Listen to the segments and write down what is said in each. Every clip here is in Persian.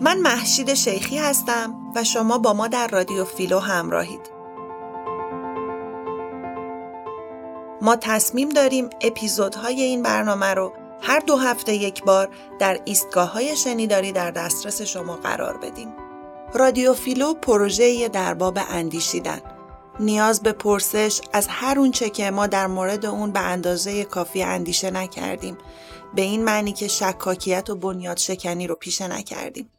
من محشید شیخی هستم و شما با ما در رادیو فیلو همراهید. ما تصمیم داریم اپیزودهای این برنامه رو هر دو هفته یک بار در ایستگاه های شنیداری در دسترس شما قرار بدیم. رادیو فیلو پروژه در باب اندیشیدن. نیاز به پرسش از هر اونچه که ما در مورد اون به اندازه کافی اندیشه نکردیم به این معنی که شکاکیت و بنیاد شکنی رو پیشه نکردیم.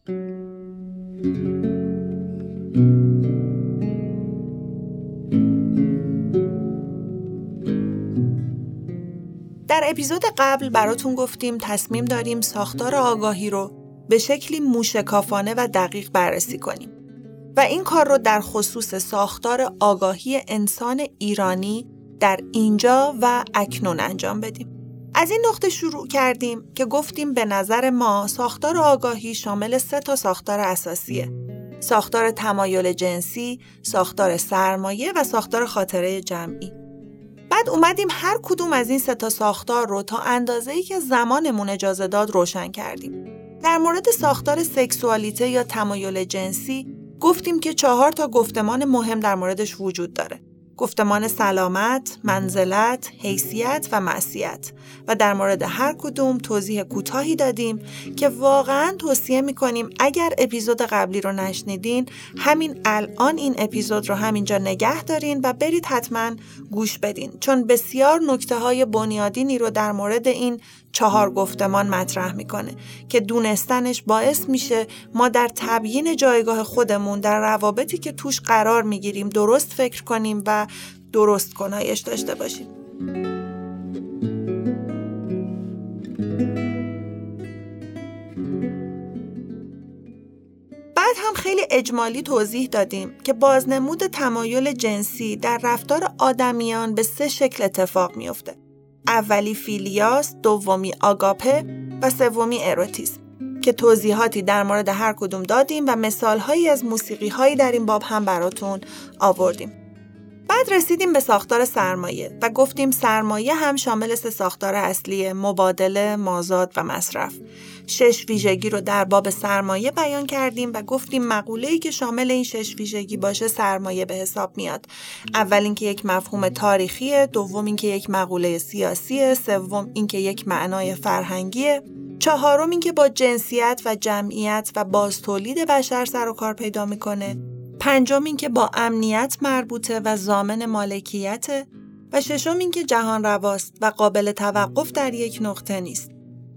در اپیزود قبل براتون گفتیم تصمیم داریم ساختار آگاهی رو به شکلی موشکافانه و دقیق بررسی کنیم و این کار رو در خصوص ساختار آگاهی انسان ایرانی در اینجا و اکنون انجام بدیم. از این نقطه شروع کردیم که گفتیم به نظر ما ساختار آگاهی شامل سه تا ساختار اساسیه. ساختار تمایل جنسی، ساختار سرمایه و ساختار خاطره جمعی. بعد اومدیم هر کدوم از این سه تا ساختار رو تا اندازه‌ای که زمانمون اجازه داد روشن کردیم. در مورد ساختار سکسوالیته یا تمایل جنسی گفتیم که چهار تا گفتمان مهم در موردش وجود داره. گفتمان سلامت، منزلت، حیثیت و معصیت. و در مورد هر کدوم توضیح کوتاهی دادیم که واقعا توصیه می‌کنیم اگر اپیزود قبلی رو نشنیدین همین الان این اپیزود رو همینجا نگه دارین و برید حتما گوش بدین. چون بسیار نکته های بنیادینی رو در مورد این چهار گفتمان مطرح می‌کنه که دونستنش باعث میشه ما در تبیین جایگاه خودمون در روابطی که توش قرار می‌گیریم درست فکر کنیم و درست کنایش داشته باشیم. بعد هم خیلی اجمالی توضیح دادیم که بازنمود تمایل جنسی در رفتار آدمیان به سه شکل اتفاق میافته. اولی فیلیاس، دومی آگاپه و سومی اروتیسم که توضیحاتی در مورد هر کدوم دادیم و مثالهایی از موسیقی هایی در این باب هم براتون آوردیم. بعد رسیدیم به ساختار سرمایه و گفتیم سرمایه هم شامل سه ساختار اصلی مبادله، مازاد و مصرف. شش ویژگی رو در باب سرمایه بیان کردیم و گفتیم مقوله‌ای که شامل این شش ویژگی باشه سرمایه به حساب میاد. اول اینکه یک مفهوم تاریخیه، دوم اینکه یک مقوله سیاسیه، سوم اینکه یک معنای فرهنگیه، چهارم اینکه با جنسیت و جمعیت و باز تولید بشر سر و کار پیدا می‌کنه پنجم این که با امنیت مربوطه و زامن مالکیت و ششم این که جهان رواست و قابل توقف در یک نقطه نیست.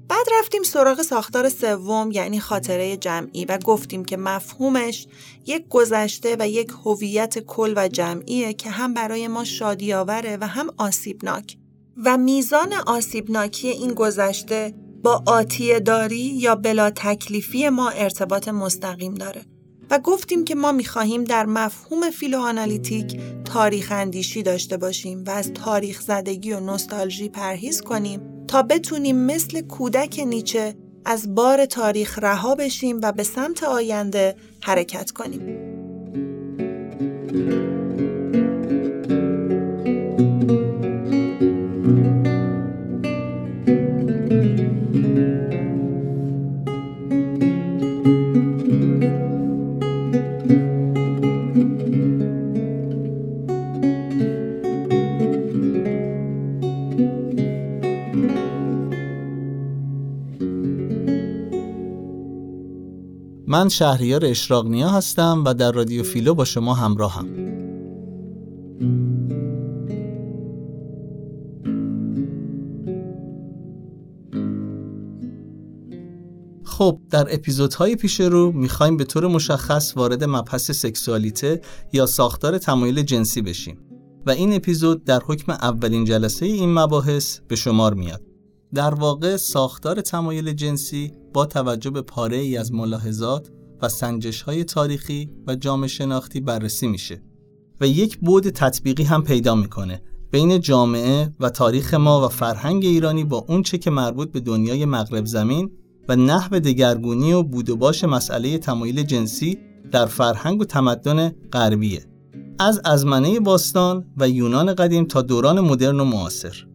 بعد رفتیم سراغ ساختار سوم یعنی خاطره جمعی و گفتیم که مفهومش یک گذشته و یک هویت کل و جمعیه که هم برای ما شادی آوره و هم آسیبناک و میزان آسیبناکی این گذشته با آتیه داری یا بلا تکلیفی ما ارتباط مستقیم داره. و گفتیم که ما می‌خواهیم در مفهوم فیلوانالیتیک تاریخ اندیشی داشته باشیم و از تاریخ زدگی و نوستالژی پرهیز کنیم تا بتونیم مثل کودک نیچه از بار تاریخ رها بشیم و به سمت آینده حرکت کنیم. من شهریار اشراقنیا هستم و در رادیو فیلو با شما همراهم. خب در اپیزودهای پیش رو می‌خوایم به طور مشخص وارد مبحث سکسوالیته یا ساختار تمایل جنسی بشیم و این اپیزود در حکم اولین جلسه این مباحث به شمار میاد. در واقع ساختار تمایل جنسی با توجه به پاره ای از ملاحظات و سنجش های تاریخی و جامعه شناختی بررسی میشه و یک بود تطبیقی هم پیدا می‌کنه بین جامعه و تاریخ ما و فرهنگ ایرانی با اونچه که مربوط به دنیای مغرب زمین و نحو دگرگونی و بود و باش مسئله تمایل جنسی در فرهنگ و تمدن غربیه. از ازمنه باستان و یونان قدیم تا دوران مدرن و معاصر.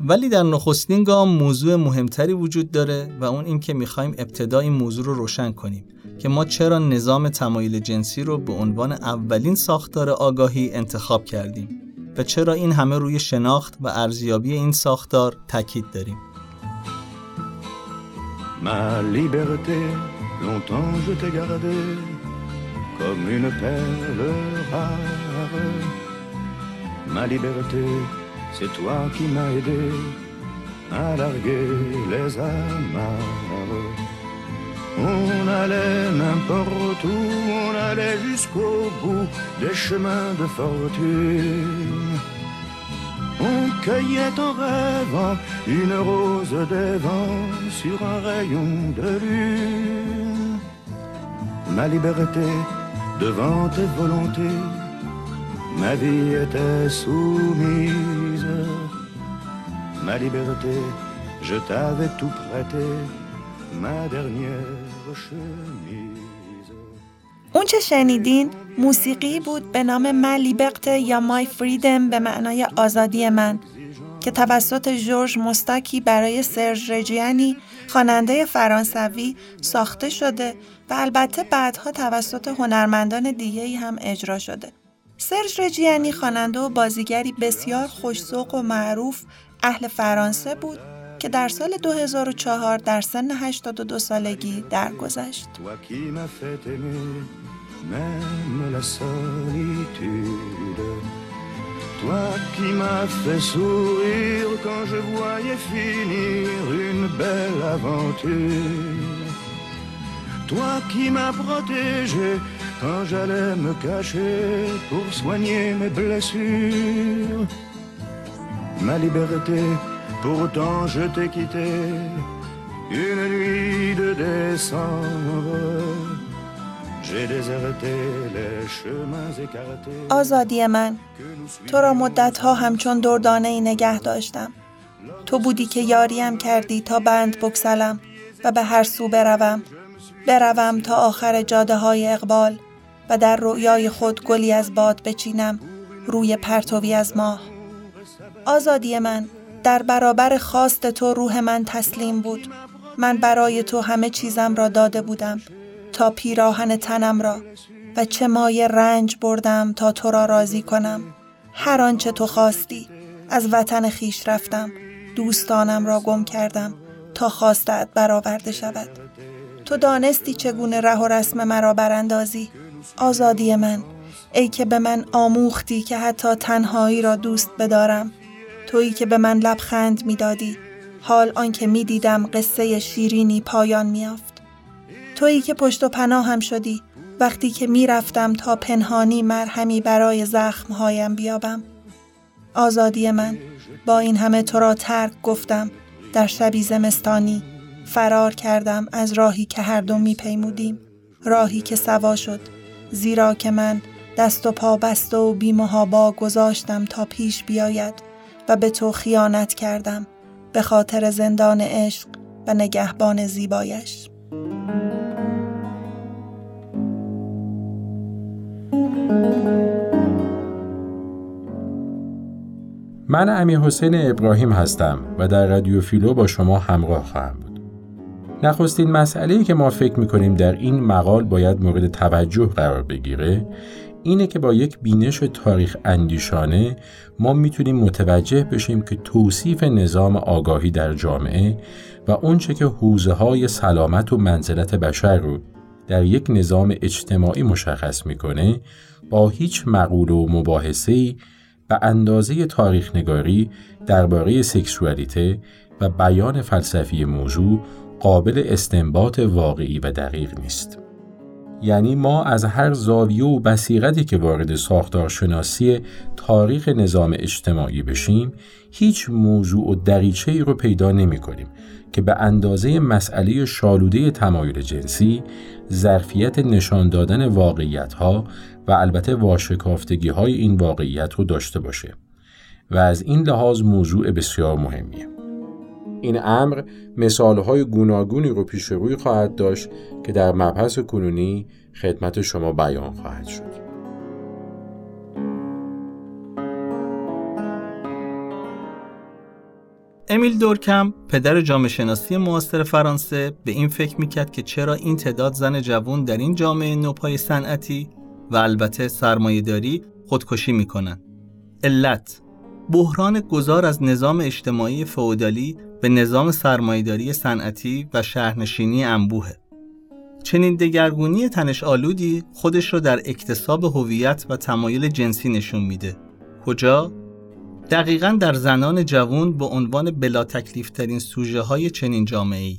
ولی در نخستین گام موضوع مهمتری وجود داره و اون این که می‌خوایم ابتدا این موضوع رو روشن کنیم که ما چرا نظام تمایل جنسی رو به عنوان اولین ساختار آگاهی انتخاب کردیم و چرا این همه روی شناخت و ارزیابی این ساختار تاکید داریم Ma liberté, longtemps je t'ai gardé comme une perle rare. Ma liberté, c'est toi qui m'as aidé à larguer les amarres. On allait n'importe où, on allait jusqu'au bout des chemins de fortune. On cueillait en rêvant une rose des vents sur un rayon de lune. Ma liberté devant tes volontés, ma vie était soumise. Ma liberté, je t'avais tout prêté, ma dernière chemise. اون چه شنیدین موسیقی بود به نام ملی بقته یا مای فریدم به معنای آزادی من که توسط جورج مستاکی برای سرژ رجیانی خواننده فرانسوی ساخته شده و البته بعدها توسط هنرمندان دیگه هم اجرا شده. سرژ رجیانی خواننده و بازیگری بسیار خوشسوق و معروف اهل فرانسه بود که در سال 2004 در سن 82 سالگی درگذشت. Toi qui m'as protégé quand j'allais me cacher pour soigner mes blessures. Ma liberté, pourtant je t'ai quitté une nuit de décembre. آزادی من تو را مدت ها همچون دردانه ای نگه داشتم تو بودی که یاریم کردی تا بند بکسلم و به هر سو بروم بروم تا آخر جاده های اقبال و در رویای خود گلی از باد بچینم روی پرتوی از ماه. آزادی من در برابر خواست تو روح من تسلیم بود. من برای تو همه چیزم را داده بودم تا پیراهن تنم را و چه مایه رنج بردم تا تو را راضی کنم. هر آنچه تو خواستی از وطن خیش رفتم. دوستانم را گم کردم تا خواستت برآورده شود. تو دانستی چگونه ره و رسم مرا براندازی؟ آزادی من ای که به من آموختی که حتی تنهایی را دوست بدارم. تویی که به من لبخند می‌دادی حال آنکه می‌دیدم قصه شیرینی پایان میافت. تویی که پشت و پناه هم شدی وقتی که می‌رفتم تا پنهانی مرهمی برای زخمهایم بیابم. آزادی من با این همه تو را ترک گفتم در شبی زمستانی فرار کردم از راهی که هر دو میپیمودیم. راهی که سوا شد. زیرا که من دست و پا بسته و بیمهابا گذاشتم تا پیش بیاید و به تو خیانت کردم به خاطر زندان عشق و نگهبان زیبایش. من امیر حسین ابراهیم هستم و در رادیو فیلو با شما همراه خواهم بود. نخستین مسئله که ما فکر می‌کنیم در این مقال باید مورد توجه قرار بگیره اینه که با یک بینش تاریخ اندیشانه ما می‌تونیم متوجه بشیم که توصیف نظام آگاهی در جامعه و اونچه که حوزه های سلامت و منزلت بشر رو در یک نظام اجتماعی مشخص می‌کنه با هیچ مقوله و مباحثه‌ای به اندازه تاریخ نگاری درباره سکسوالیته و بیان فلسفی موضوع قابل استنباط واقعی و دقیق نیست. یعنی ما از هر زاویه و بسیقتی که وارد ساختارشناسی تاریخ نظام اجتماعی بشیم هیچ موضوع و دریچه ای رو پیدا نمی کنیم که به اندازه مسئله شالوده تمایل جنسی ظرفیت نشان دادن واقعیت ها و البته واشکافتگی های این واقعیت رو داشته باشه و از این لحاظ موضوع بسیار مهمیه. این امر های گوناگونی رو پیش روی خواهد داشت که در مبحث کنونی خدمت شما بیان خواهد شد. امیل دورکم پدر جامعه شناسی معاصر فرانسه به این فکر می‌کرد که چرا این تعداد زن جوان در این جامعه نوپای صنعتی و البته سرمایهداری خودکشی می‌کنن. علت بحران گذار از نظام اجتماعی فئودالی به نظام سرمایهداری صنعتی و شهرنشینی انبوهه. چنین دگرگونی تنش آلودی خودش رو در اکتساب هویت و تمایل جنسی نشون میده. کجا؟ دقیقا در زنان جوان به عنوان بلا تکلیف ترین سوژه های چنین جامعه ای.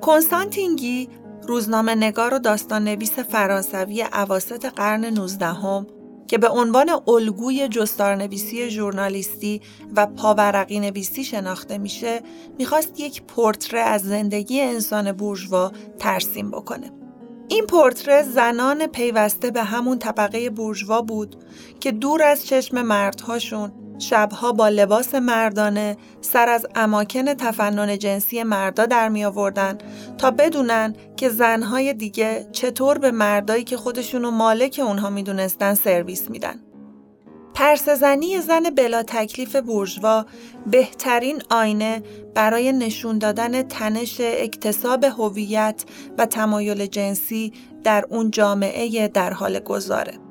کنستانتینگی روزنامه نگار و داستان نویس فرانسوی عواست قرن 19 هم که به عنوان الگوی جستارنویسی ژورنالیستی و پاورقی نویسی شناخته میشه می‌خواست یک پورتره از زندگی انسان بورژوا ترسیم بکنه. این پورتره زنان پیوسته به همون طبقه بورژوا بود که دور از چشم مردهاشون شبها با لباس مردانه سر از اماکن تفنن جنسی مردا در می آوردن تا بدونن که زنهای دیگه چطور به مردایی که خودشونو مالک اونها می‌دونستن سرویس میدن. زنی زن بلا تکلیف بورژوا بهترین آینه برای نشون دادن تنش اکتساب هویت و تمایل جنسی در اون جامعه در حال گذاره.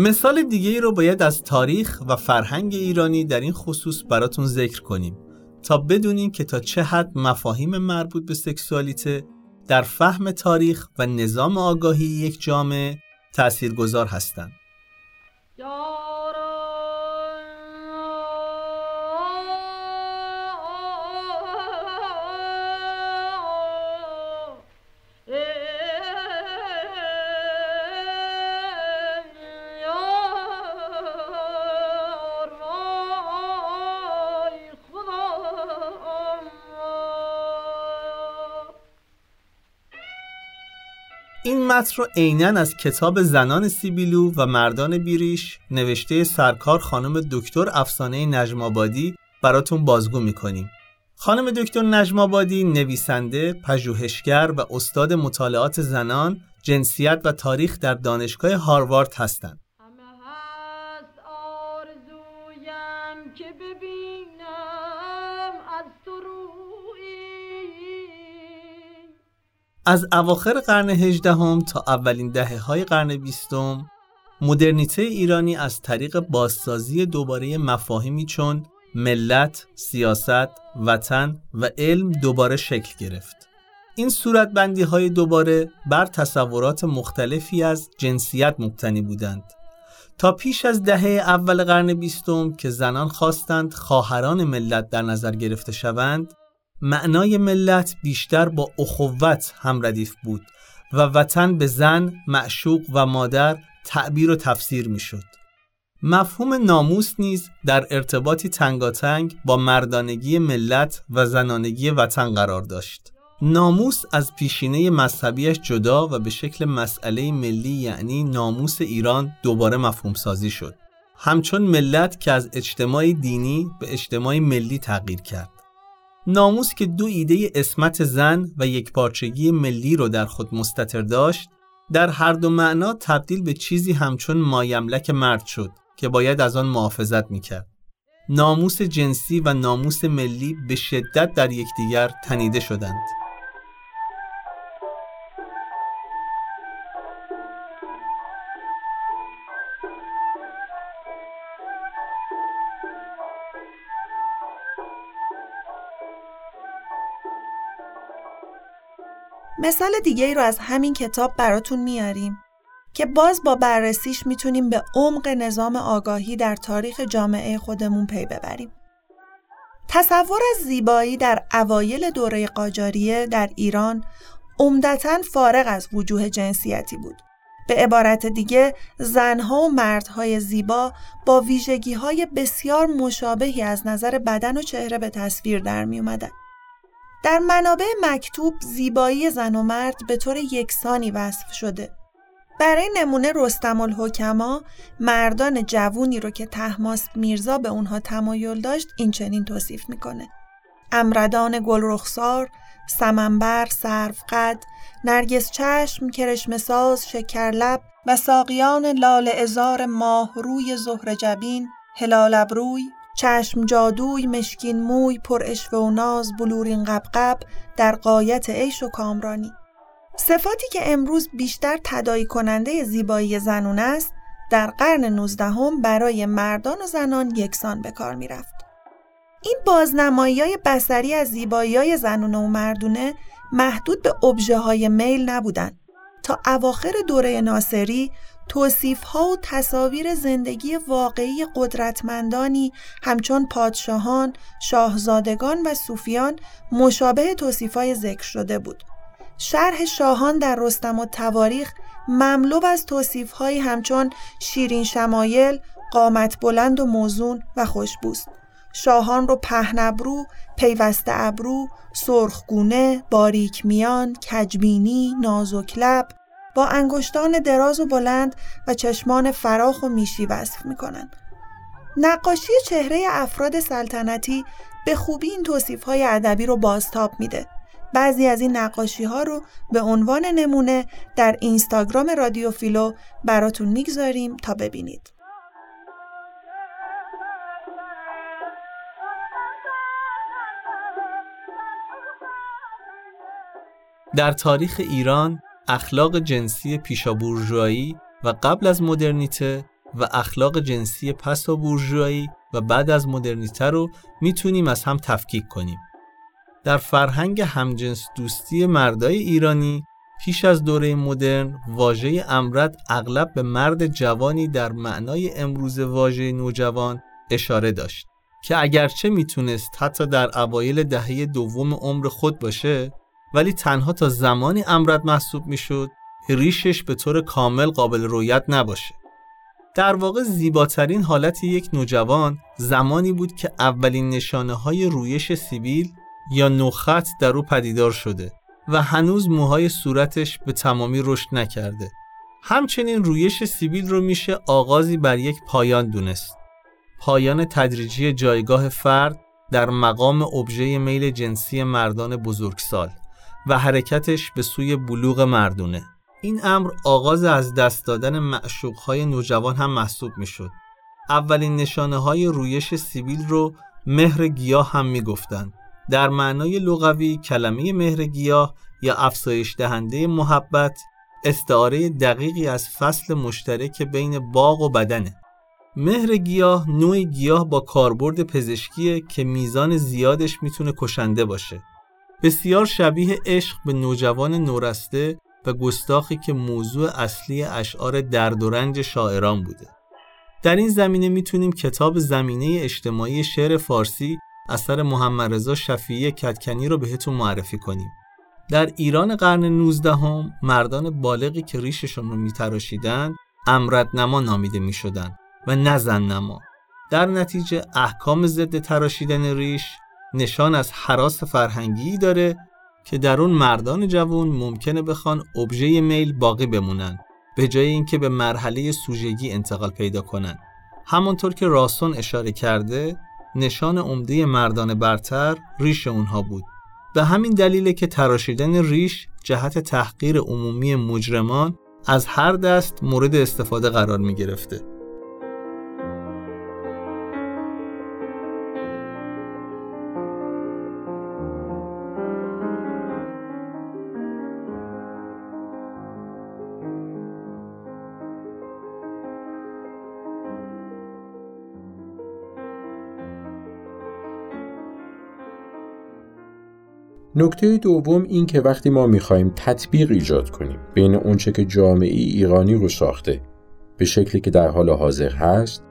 مثال دیگه ای رو باید از تاریخ و فرهنگ ایرانی در این خصوص براتون ذکر کنیم تا بدونیم که تا چه حد مفاهیم مربوط به سکسوالیته در فهم تاریخ و نظام آگاهی یک جامعه تاثیرگذار هستند. متن رو عینا از کتاب زنان سیبیلو و مردان بیریش نوشته سرکار خانم دکتر افسانه نجمابادی براتون بازگو می‌کنیم. خانم دکتر نجمابادی نویسنده، پژوهشگر و استاد مطالعات زنان، جنسیت و تاریخ در دانشگاه هاروارد هستند. از اواخر قرن هجدهم تا اولین دهه های قرن بیستم مدرنیته ایرانی از طریق بازسازی دوباره مفاهیمی چون ملت، سیاست، وطن و علم دوباره شکل گرفت. این صورتبندی های دوباره بر تصورات مختلفی از جنسیت مبتنی بودند. تا پیش از دهه اول قرن بیستم که زنان خواستند خواهران ملت در نظر گرفته شوند، معنای ملت بیشتر با اخوت هم ردیف بود و وطن به زن، معشوق و مادر تعبیر و تفسیر می شد. مفهوم ناموس نیز در ارتباطی تنگاتنگ با مردانگی ملت و زنانگی وطن قرار داشت. ناموس از پیشینه مذهبیش جدا و به شکل مسئله ملی یعنی ناموس ایران دوباره مفهوم سازی شد. همچون ملت که از اجتماع دینی به اجتماع ملی تغییر کرد. ناموس که دو ایده اسمت زن و یک پارچگی ملی رو در خود مستطر داشت در هر دو معنا تبدیل به چیزی همچون مایملک مرد شد که باید از آن محافظت می‌کرد. ناموس جنسی و ناموس ملی به شدت در یکدیگر تنیده شدند. مثال دیگه ای رو از همین کتاب براتون میاریم که باز با بررسیش می‌تونیم به عمق نظام آگاهی در تاریخ جامعه خودمون پی ببریم. تصور از زیبایی در اوایل دوره قاجاریه در ایران عمدتا فارغ از وجوه جنسیتی بود. به عبارت دیگه زنها و مردهای زیبا با ویژگی های بسیار مشابهی از نظر بدن و چهره به تصویر در می. در منابع مکتوب زیبایی زن و مرد به طور یکسانی وصف شده. برای نمونه رستم الحکما مردان جوونی رو که تحماس میرزا به اونها تمایل داشت این چنین توصیف می‌کنه. امردان گل رخسار، سمنبر، سرفقد، نرگس چشم، کرشمساز، شکرلب و ساقیان لال ازار ماه روی زهر جبین هلال ابروی چشم جادوی مشکین موی پر اشوه و ناز بلورین قبقب در قایت عیش و کامرانی صفاتی که امروز بیشتر تدایی کننده زیبایی زنون است در قرن نوزدهم برای مردان و زنان یکسان به کار می رفت. این بازنمایی های بسری از زیبایی های زنونه و مردونه محدود به ابژه های میل نبودند. تا اواخر دوره ناصری توصیف ها و تصاویر زندگی واقعی قدرتمندانی همچون پادشاهان، شاهزادگان و صوفیان مشابه توصیف های ذکر شده بود. شرح شاهان در رستم و تواریخ مملو از توصیف های همچون شیرین شمایل، قامت بلند و موزون و خوشبوست. شاهان رو پهنبرو، پیوسته ابرو، سرخگونه، باریک میان، کجبینی، نازک لب، با انگشتان دراز و بلند و چشمان فراخ و میشی وصف می‌کنن. نقاشی چهره افراد سلطنتی به خوبی این توصیف های ادبی رو بازتاب میده. بعضی از این نقاشی ها رو به عنوان نمونه در اینستاگرام رادیو فیلو براتون می‌گذاریم تا ببینید. در تاریخ ایران اخلاق جنسی پیشا بورژوایی و قبل از مدرنیته و اخلاق جنسی پسا بورژوایی و بعد از مدرنیته رو می‌تونیم از هم تفکیک کنیم. در فرهنگ همجنس دوستی مردای ایرانی پیش از دوره مدرن واژه امرد اغلب به مرد جوانی در معنای امروز واژه نوجوان اشاره داشت که اگرچه می‌تونست حتی در اوایل دهه دوم عمر خود باشه ولی تنها تا زمانی امرد محسوب می‌شد ریشش به طور کامل قابل رویت نباشه در واقع زیباترین حالت یک نوجوان زمانی بود که اولین نشانه های رویش سیبیل یا نوخط در او پدیدار شده و هنوز موهای صورتش به تمامی رشد نکرده. همچنین رویش سیبیل رو میشه آغازی بر یک پایان دونست. پایان تدریجی جایگاه فرد در مقام ابژه میل جنسی مردان بزرگسال و حرکتش به سوی بلوغ مردونه. این امر آغاز از دست دادن معشوقهای نوجوان هم محسوب می‌شد. اولین نشانه های رویش سیبیل رو مهر گیاه هم می‌گفتند. در معنای لغوی کلمه مهر گیاه یا افزایش دهنده محبت استعاره دقیقی از فصل مشترک بین باغ و بدنه. مهر گیاه نوع گیاه با کاربرد پزشکیه که میزان زیادش می‌تونه کشنده باشه. بسیار شبیه عشق به نوجوان نورسته و گستاخی که موضوع اصلی اشعار درد و رنج شاعران بوده. در این زمینه می‌تونیم کتاب زمینه اجتماعی شعر فارسی اثر محمد رضا شفیعی کتکنی رو بهتون معرفی کنیم. در ایران قرن 19 هم مردان بالغی که ریششون رو میتراشیدن امرد نما نامیده می‌شدن و نزن نما. در نتیجه احکام ضد تراشیدن ریش نشان از حراس فرهنگی داره که در اون مردان جوان ممکنه بخوان ابژه میل باقی بمونن به جای اینکه به مرحله سوژگی انتقال پیدا کنن همانطور که راسون اشاره کرده نشان عمده مردان برتر ریش اونها بود به همین دلیل که تراشیدن ریش جهت تحقیر عمومی مجرمان از هر دست مورد استفاده قرار می گرفته. نکته دوم این که وقتی ما می‌خواهیم تطبیق ایجاد کنیم بین اونچه که جامعه ایرانی رو ساخته به شکلی که در حال حاضر هست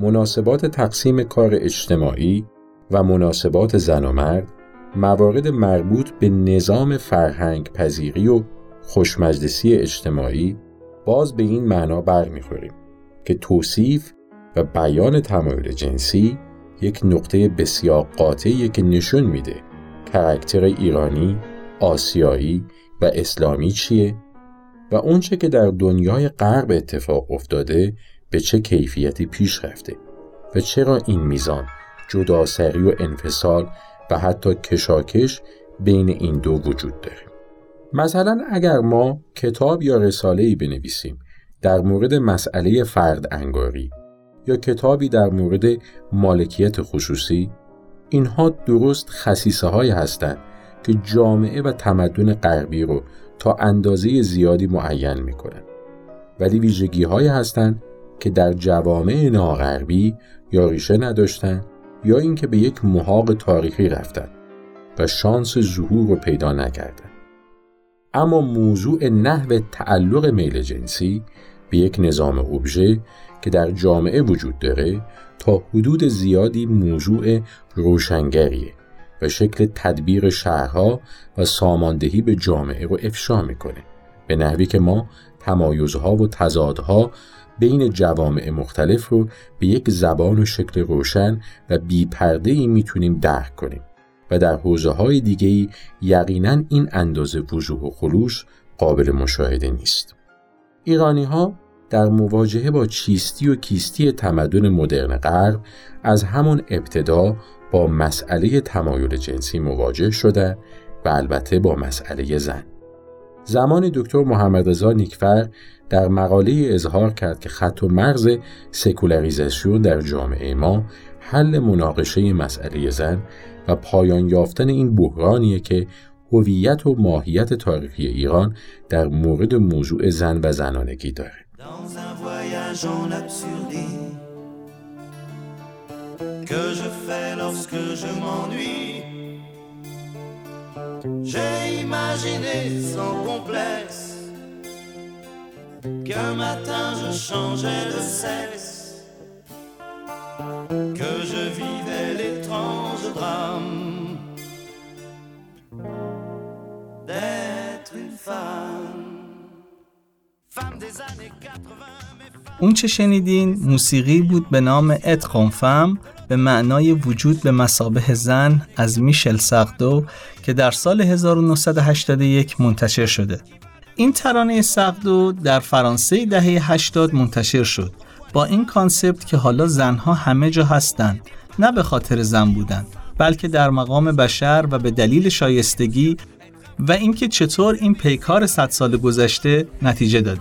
مناسبات تقسیم کار اجتماعی و مناسبات زن و مرد موارد مربوط به نظام فرهنگ پذیری و خوشمجلسی اجتماعی باز به این معنا برمیخوریم که توصیف و بیان تمایل جنسی یک نقطه بسیار قاطعیه که نشون میده کرکتر ایرانی، آسیایی و اسلامی چیه؟ و اونچه که در دنیای غرب اتفاق افتاده به چه کیفیتی پیش رفته؟ و چرا این میزان جداسری و انفصال و حتی کشاکش بین این دو وجود داره؟ مثلا اگر ما کتاب یا رساله ای بنویسیم در مورد مسئله فرد انگاری یا کتابی در مورد مالکیت خصوصی اینها درست خصیصه های هستند که جامعه و تمدن غربی رو تا اندازه زیادی معین می‌کنن. ولی ویژگی های هستند که در جوامع ناغربی یا ریشه نداشتن یا اینکه به یک محاق تاریخی رفتن و شانس ظهور رو پیدا نکردن. اما موضوع نحو تعلق میل جنسی به یک نظام ابژه که در جامعه وجود داره تا حدود زیادی موضوع روشنگریه و شکل تدبیر شهرها و ساماندهی به جامعه رو افشا می‌کنه به نحوی که ما تمایزها و تضادها بین جوامع مختلف رو به یک زبان و شکل روشن و بیپرده ای می‌تونیم درک کنیم و در حوزه های دیگه ای یقینا این اندازه وضوح و خلوص قابل مشاهده نیست. ایرانی ها در مواجهه با چیستی و کیستی تمدن مدرن غرب از همون ابتدا با مسئله تمایل جنسی مواجه شده و البته با مسئله زن. زمان دکتر محمد رضا نیکفر در مقاله اظهار کرد که خط و مرز سکولاریزاسیون در جامعه ما حل مناقشه مسئله زن و پایان یافتن این بحرانیه که هویت و ماهیت تاریخی ایران در مورد موضوع زن و زنانگی داره. J'ai imaginé sans complexe qu'un matin je changeais de sexe, que je vivais l'étrange drame d'être une femme. اون چه شنیدین موسیقی بود به نام Être femme به معنای وجود به مثابه زن از میشل سقدو که در سال 1981 منتشر شده. این ترانه سقدو در فرانسه دهه 80 منتشر شد با این concept که حالا زنها همه جا هستند نه به خاطر زن بودن بلکه در مقام بشر و به دلیل شایستگی و اینکه چطور این پیکار صد سال گذشته نتیجه داده.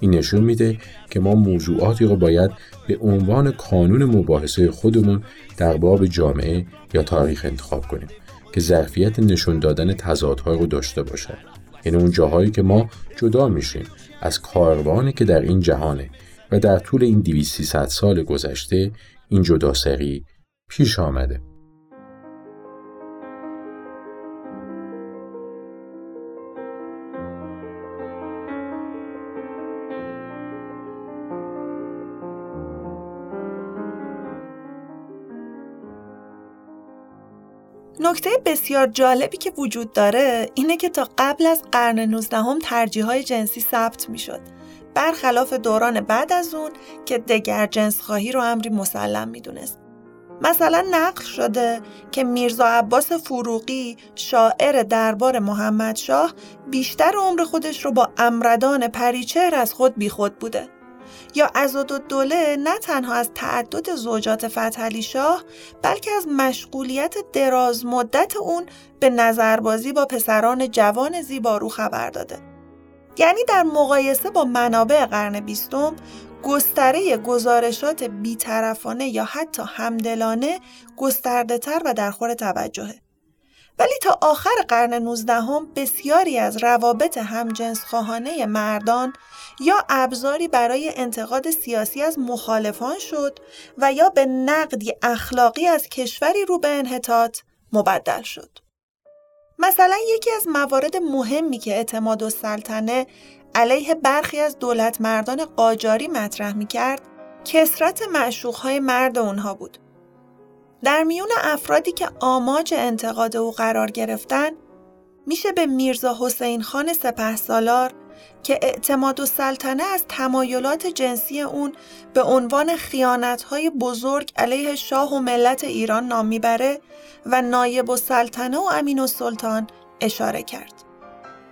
این نشون میده که ما موضوعاتی رو باید به عنوان کانون مباحثه خودمون در باب جامعه یا تاریخ انتخاب کنیم که ظرفیت نشون دادن تضادها رو داشته باشه. یعنی اون جاهایی که ما جدا میشیم از کاروانی که در این جهانه و در طول این 200 سال گذشته این جداسری پیش آمده نکته بسیار جالبی که وجود داره اینه که تا قبل از قرن 19 هم ترجیح های جنسی ثبت می شد. برخلاف دوران بعد از اون که دگر جنس خواهی رو امری مسلم می دونست. مثلا نقل شده که میرزا عباس فروغی شاعر دربار محمد شاه بیشتر عمر خودش رو با امردان پریچهر از خود بیخود بوده. یا دوله نه تنها از تعدد زوجات فتحعلی شاه بلکه از مشغولیت دراز مدت اون به نظربازی با پسران جوان زیبارو خبر داده. یعنی در مقایسه با منابع قرن بیستم گستره گزارشات بیطرفانه یا حتی همدلانه گسترده تر و در خور توجهه. ولی تا آخر قرن 19 هم بسیاری از روابط همجنس خواهانه مردان یا ابزاری برای انتقاد سیاسی از مخالفان شد و یا به نقدی اخلاقی از کشوری رو به انحطاط مبدل شد. مثلا یکی از موارد مهمی که اعتماد و سلطنه علیه برخی از دولت مردان قاجاری مطرح می کرد کسرت معشوقهای مرد اونها بود. در میون افرادی که آماج انتقاد او قرار گرفتن میشه به میرزا حسین خان سپه سالار که اعتماد و سلطنه از تمایلات جنسی اون به عنوان خیانتهای بزرگ علیه شاه و ملت ایران نام می‌بره و نایب و سلطنه و امین و سلطان اشاره کرد.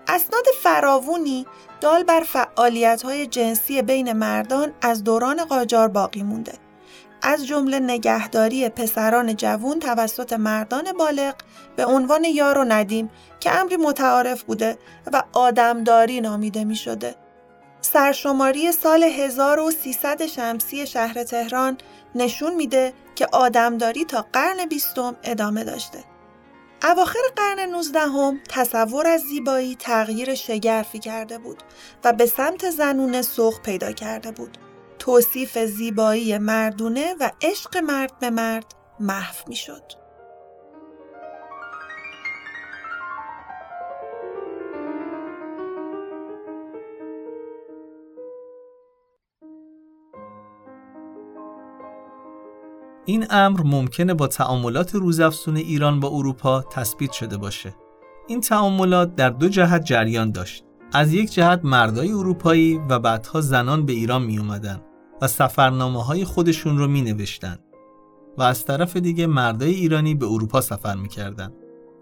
اسناد فراوونی دال بر فعالیت های جنسی بین مردان از دوران قاجار باقی مونده از جمله نگهداری پسران جوون توسط مردان بالغ به عنوان یار و ندیم که امری متعارف بوده و آدمداری نامیده می شده. سرشماری سال 1300 شمسی شهر تهران نشون میده که آدمداری تا قرن بیستم ادامه داشته. اواخر قرن 19 هم تصور از زیبایی تغییر شگرفی کرده بود و به سمت زنونه سوق پیدا کرده بود. توصیف زیبایی مردونه و عشق مرد به مرد محو می شد. این امر ممکنه با تعاملات روزافزون ایران با اروپا تثبیت شده باشه. این تعاملات در دو جهت جریان داشت. از یک جهت مردای اروپایی و بعدها زنان به ایران می اومدن و سفرنامه های خودشون رو می نوشتن و از طرف دیگه مردای ایرانی به اروپا سفر می کردن.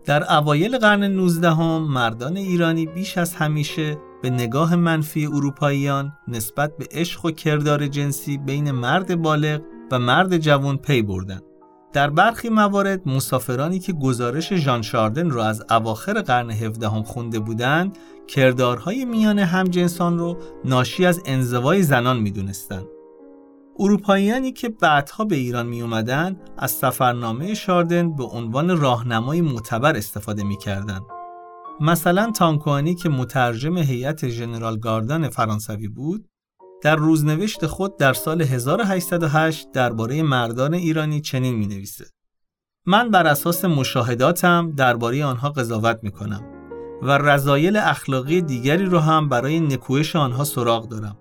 در اوایل قرن 19 هم مردان ایرانی بیش از همیشه به نگاه منفی اروپاییان نسبت به عشق و کردار جنسی بین مرد بالغ و مرد جوان پی بردن. در برخی موارد مسافرانی که گزارش ژان شاردن را از اواخر قرن 17 هم خونده بودند کردارهای میان همجنسان رو ناشی از انزوای زنان می‌دونستند. اروپاییانی که بعدها به ایران می اومدن از سفرنامه شاردن به عنوان راهنمای معتبر استفاده می کردن. مثلا تانکوانی که مترجم هیئت ژنرال گاردان فرانسوی بود در روزنوشت خود در سال 1808 درباره مردان ایرانی چنین می نویسه. من بر اساس مشاهداتم درباره آنها قضاوت می کنم و رضایل اخلاقی دیگری رو هم برای نکوهش آنها سراغ دارم.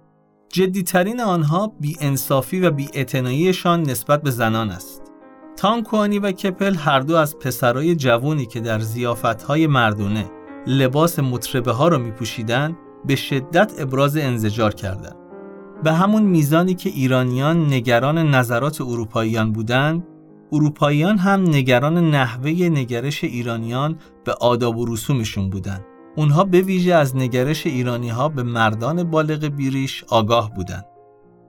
جدیترین آنها بی انصافی و بی نسبت به زنان است. تانکوانی و کپل هر دو از پسرای جوانی که در زیافتهای مردونه لباس مطربه ها را می پوشیدن به شدت ابراز انزجار کردند. به همون میزانی که ایرانیان نگران نظرات اروپاییان بودند، اروپاییان هم نگران نحوه نگرش ایرانیان به آداب و رسومشون بودند. اونها به ویژه از نگرش ایرانی ها به مردان بالغ بیریش آگاه بودند.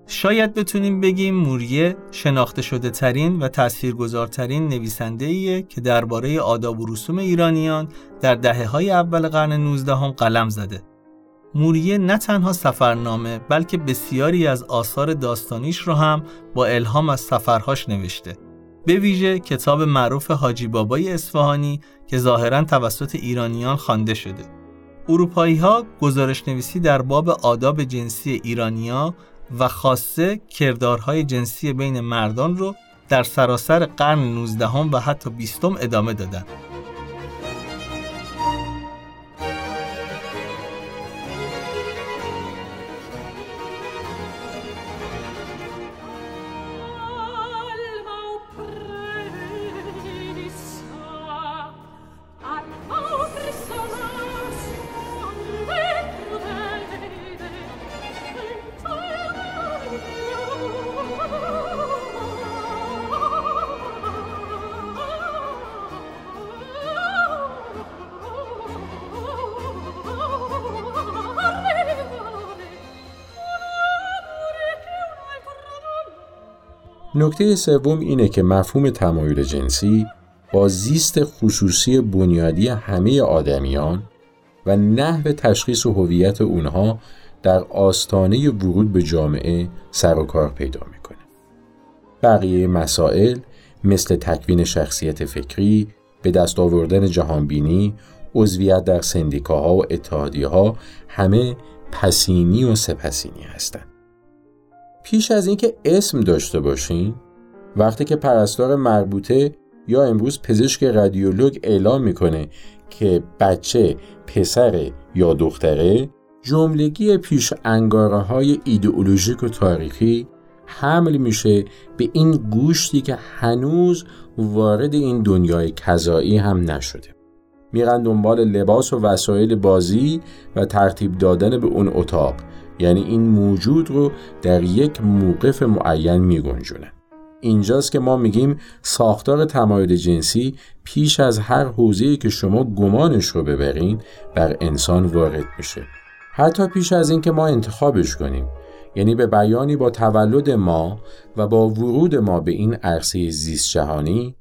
شاید بتونیم بگیم موریه شناخته شده ترین و تاثیرگذارترین نویسنده ایه که درباره آداب و رسوم ایرانیان در دهه های اول قرن 19 هم قلم زده. موریه نه تنها سفرنامه بلکه بسیاری از آثار داستانیش رو هم با الهام از سفرهاش نوشته. به ویژه کتاب معروف حاجی بابای اصفهانی که ظاهرا توسط ایرانیان خوانده شده. اروپایی ها گزارش نویسی در باب آداب جنسی ایرانیا و خاصه کردارهای جنسی بین مردان رو در سراسر قرن 19 و حتی 20 ادامه دادند. نکته سوم اینه که مفهوم تمایل جنسی با زیست خصوصی بنیادی همه آدمیان و نحو تشخیص و هویت اونها در آستانه ورود به جامعه سر و کار پیدا می‌کنه. بقیه مسائل مثل تکوین شخصیت فکری، به دست آوردن جهانبینی، عضویت در سندیکاها و اتحادیه همه پسینی و سپسینی هستند. پیش از اینکه اسم داشته باشین وقتی که پرستار مربوطه یا امروز پزشک رادیولوگ اعلام می‌کنه که بچه پسر یا دختره جملگی پیش انگاره های ایدئولوژیک و تاریخی حمل میشه به این گوشتی که هنوز وارد این دنیای کذایی هم نشده. میرن دنبال لباس و وسایل بازی و ترتیب دادن به اون اتاق. یعنی این موجود رو در یک موقف معین میگنجونه. اینجاست که ما میگیم ساختار تمایل جنسی پیش از هر حوزه‌ای که شما گمانش رو ببرین بر انسان وارد میشه. حتی پیش از اینکه ما انتخابش کنیم. یعنی به بیانی با تولد ما و با ورود ما به این عرصه زیست جهانی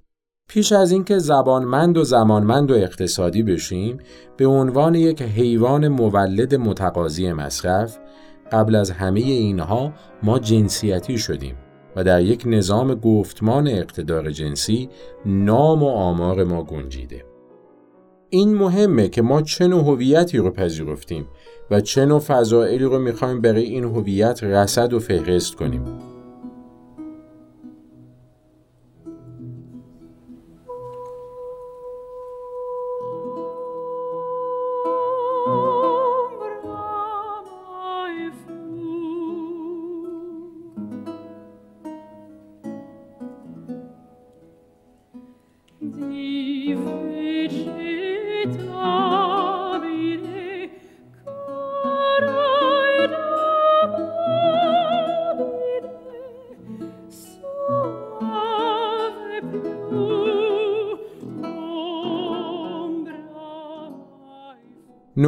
پیش از اینکه زبانمند و زمانمند و اقتصادی بشیم به عنوان یک حیوان مولد متقاضی مصرف قبل از همه اینها ما جنسیتی شدیم و در یک نظام گفتمان اقتدار جنسی نام و آمار ما گنجیده. این مهمه که ما چه نوع هویتی رو پذیرفتیم و چه نوع فضائلی رو می‌خوایم برای این هویت رصد و فهرست کنیم.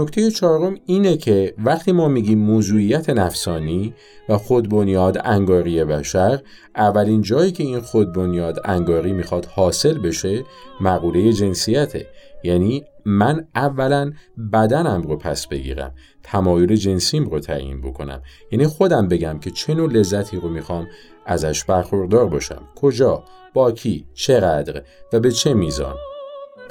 نکته چهارم اینه که وقتی ما میگیم موضوعیت نفسانی و خودبنیاد انگاری بشر اولین جایی که این خودبنیاد انگاری می‌خواد حاصل بشه مقوله جنسیته. یعنی من اولا بدنم رو پس بگیرم تمایل جنسیم رو تعیین بکنم. یعنی خودم بگم که چه نوع لذتی رو می‌خوام ازش برخوردار باشم. کجا؟ با کی؟ چقدر؟ و به چه میزان؟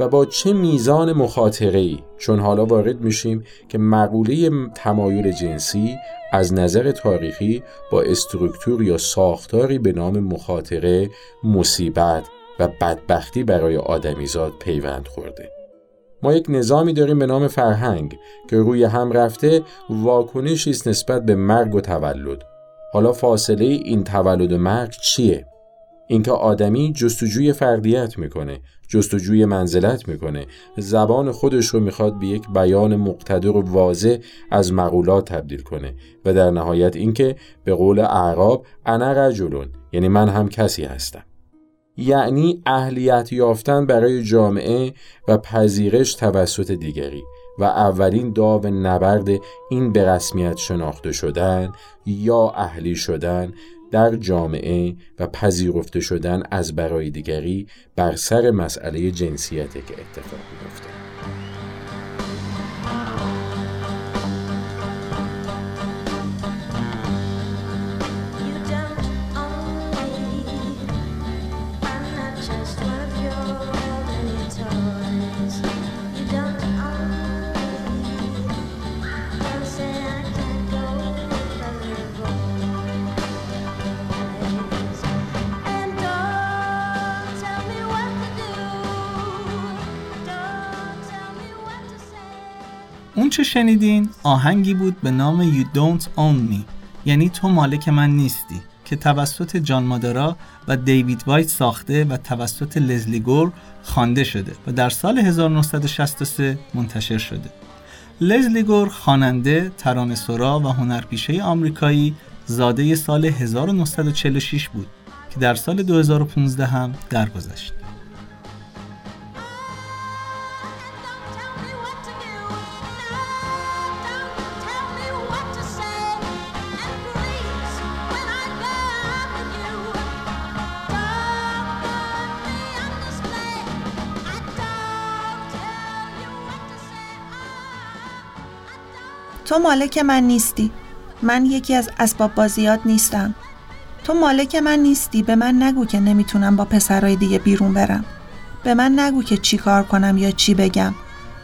و با چه میزان مخاطره ای چون حالا وارد میشیم که مقوله تمایل جنسی از نظر تاریخی با استرکتور یا ساختاری به نام مخاطره، مصیبت و بدبختی برای آدمیزاد پیوند خورده. ما یک نظامی داریم به نام فرهنگ که روی هم رفته واکنشی است نسبت به مرگ و تولد. حالا فاصله این تولد و مرگ چیه؟ اینکه آدمی جستجوی فردیت می‌کنه جستجوی منزلت می‌کنه. زبان خودش رو می‌خواد به یک بیان مقتدر و واضح از مقولات تبدیل کنه و در نهایت اینکه به قول اعراب انا رجلون یعنی من هم کسی هستم. یعنی اهلیت یافتن برای جامعه و پذیرش توسط دیگری و اولین داو نبرد این به رسمیت شناخته شدن یا اهلی شدن در جامعه و پذیرفته شدن از برای دیگری بر سر مسئله جنسیت که اتفاق میفته شنیدین آهنگی بود به نام You Don't Own Me یعنی تو مالک من نیستی که توسط جان مادرا و دیوید وایت ساخته و توسط لزلی گور خوانده شده و در سال 1963 منتشر شده. لزلی گور خواننده، ترانه‌سرا و هنرپیشه آمریکایی زاده سال 1946 بود که در سال 2015 هم درگذشت. تو مالک من نیستی. من یکی از اسباب بازیات نیستم. تو مالک من نیستی. به من نگو که نمی‌تونم با پسرای دیگه بیرون برم. به من نگو که چی کار کنم یا چی بگم.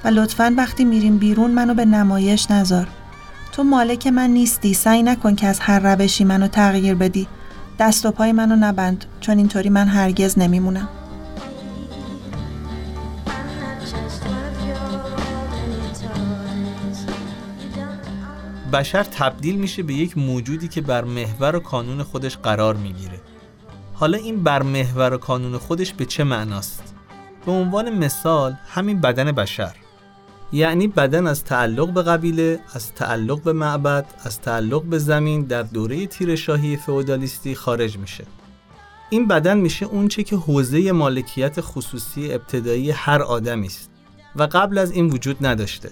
و لطفا وقتی میریم بیرون منو به نمایش نذار. تو مالک من نیستی. سعی نکن که از هر روشی منو تغییر بدی. دست و پای منو نبند. چون اینطوری من هرگز نمیمونم. بشر تبدیل میشه به یک موجودی که بر محور و کانون خودش قرار می‌گیره حالا این بر محور و کانون خودش به چه معناست؟ به عنوان مثال همین بدن بشر یعنی بدن از تعلق به قبیله، از تعلق به معبد، از تعلق به زمین در دوره تیرشاهی فئودالیستی خارج میشه. این بدن میشه اونچه که حوزه مالکیت خصوصی ابتدایی هر آدمی است و قبل از این وجود نداشته.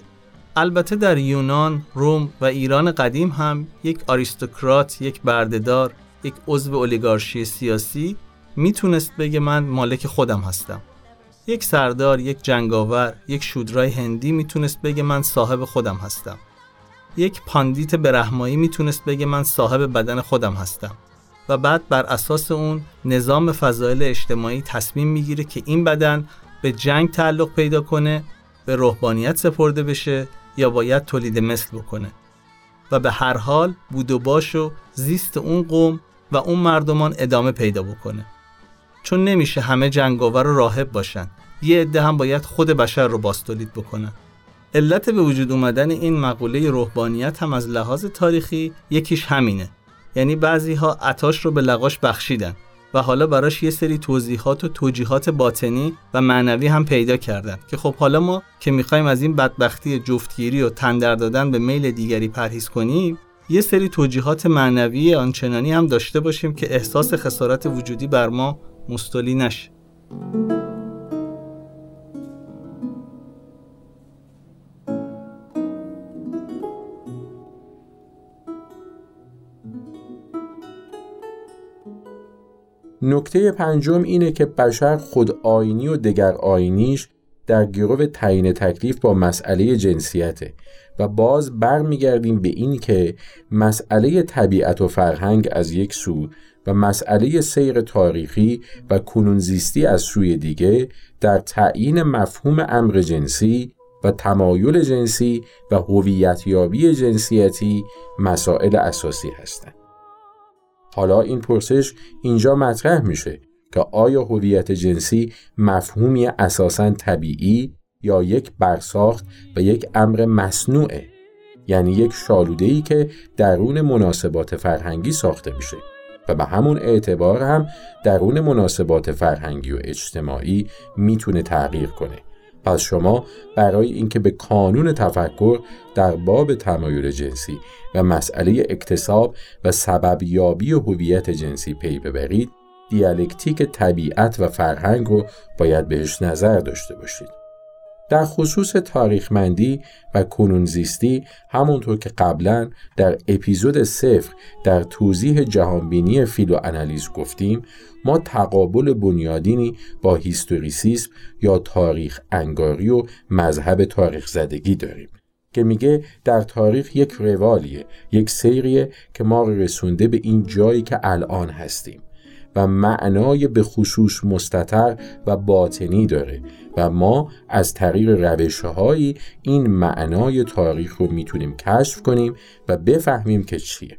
البته در یونان، روم و ایران قدیم هم یک آریستوکرات، یک بردهدار، یک عضو اولیگارشی سیاسی می‌تونست بگه من مالک خودم هستم. یک سردار، یک جنگاور، یک شودرای هندی می‌تونست بگه من صاحب خودم هستم. یک پاندیت برهمایی می‌تونست بگه من صاحب بدن خودم هستم. و بعد بر اساس اون نظام فضایل اجتماعی تصمیم می‌گیره که این بدن به جنگ تعلق پیدا کنه به روحانیت سپرده بشه یا باید تولید مثل بکنه. و به هر حال بود و باش و زیست اون قوم و اون مردمان ادامه پیدا بکنه. چون نمیشه همه جنگاور و راهب باشن. یه عده هم باید خود بشر رو باستولید بکنن. علت به وجود اومدن این مقوله روحانیت هم از لحاظ تاریخی یکیش همینه. یعنی بعضی ها عطاش رو به لقاش بخشیدن. و حالا براش یه سری توضیحات و توجیهات باطنی و معنوی هم پیدا کردن که خب حالا ما که می‌خوایم از این بدبختی جفتگیری و تندر دادن به میل دیگری پرهیز کنیم یه سری توجیهات معنوی آنچنانی هم داشته باشیم که احساس خسارت وجودی بر ما مستولی نشه. نکته پنجم اینه که بشر خود آینی و دگر آینیش در گروه تعیین تکلیف با مسئله جنسیته و باز برمیگردیم به این که مسئله طبیعت و فرهنگ از یک سو و مسئله سیر تاریخی و کنونزیستی از سوی دیگه در تعیین مفهوم امر جنسی و تمایل جنسی و هویتیابی جنسیتی مسائل اساسی هستند. حالا این پرسش اینجا مطرح میشه که آیا هویت جنسی مفهومی اساسا طبیعی یا یک برساخت و یک امر مصنوعه؟ یعنی یک شالوده ای که درون مناسبات فرهنگی ساخته میشه و به همون اعتبار هم درون مناسبات فرهنگی و اجتماعی می‌تونه تغییر کنه. پس شما برای اینکه به کانون تفکر در باب تمایل جنسی و مسئله اکتساب و سببیابی هویت جنسی پی ببرید دیالکتیک طبیعت و فرهنگ رو باید بهش نظر داشته باشید. در خصوص تاریخمندی و کنونزیستی همونطور که قبلا در اپیزود صفر در توضیح جهانبینی فیلو انالیز گفتیم ما تقابل بنیادینی با historicism یا تاریخ انگاری و مذهب تاریخ زدگی داریم که میگه در تاریخ یک روالیه یک سیریه که ما رسونده به این جایی که الان هستیم. و معنای به خصوص مستطر و باطنی داره و ما از طریق روشهایی این معنای تاریخ رو می‌تونیم کشف کنیم و بفهمیم که چیه.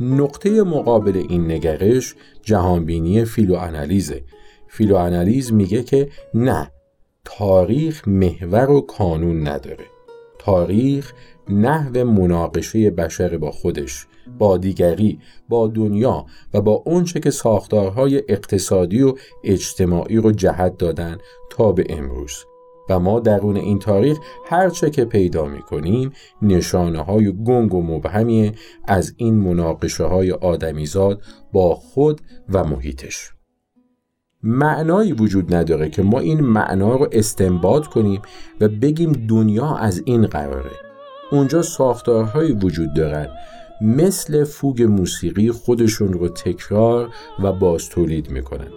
نقطه مقابل این نگرش جهانبینی فیلوانالیزه. فیلوانالیز میگه که نه تاریخ محور و قانون نداره. تاریخ نحو مناقشه بشر با خودش با دیگری با دنیا و با اونچه که ساختارهای اقتصادی و اجتماعی رو جهت دادن تا به امروز. و ما درون این تاریخ هرچه که پیدا می کنیم نشانه های گنگ و مبهمی از این مناقشه های آدمیزاد با خود و محیطش. معنایی وجود نداره که ما این معنا رو استنباط کنیم و بگیم دنیا از این قراره. اونجا ساختارهایی وجود دارن. مثل فوگ موسیقی خودشون رو تکرار و باز تولید می‌کنن.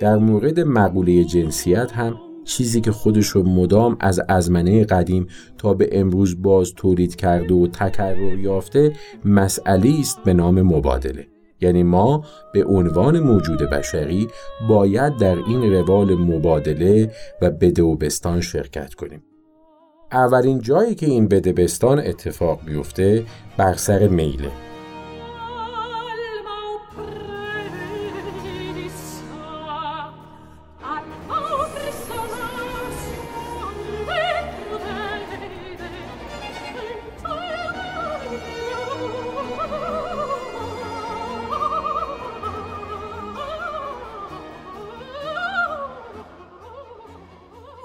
در مورد مقوله جنسیت هم چیزی که خودش رو مدام از ازمنه قدیم تا به امروز باز تولید کرده و تکرر یافته مسئله است به نام مبادله. یعنی ما به عنوان موجود بشری باید در این روال مبادله و بده و بستان شرکت کنیم. اولین جایی که این بدبستان اتفاق بیفته بر سر میله.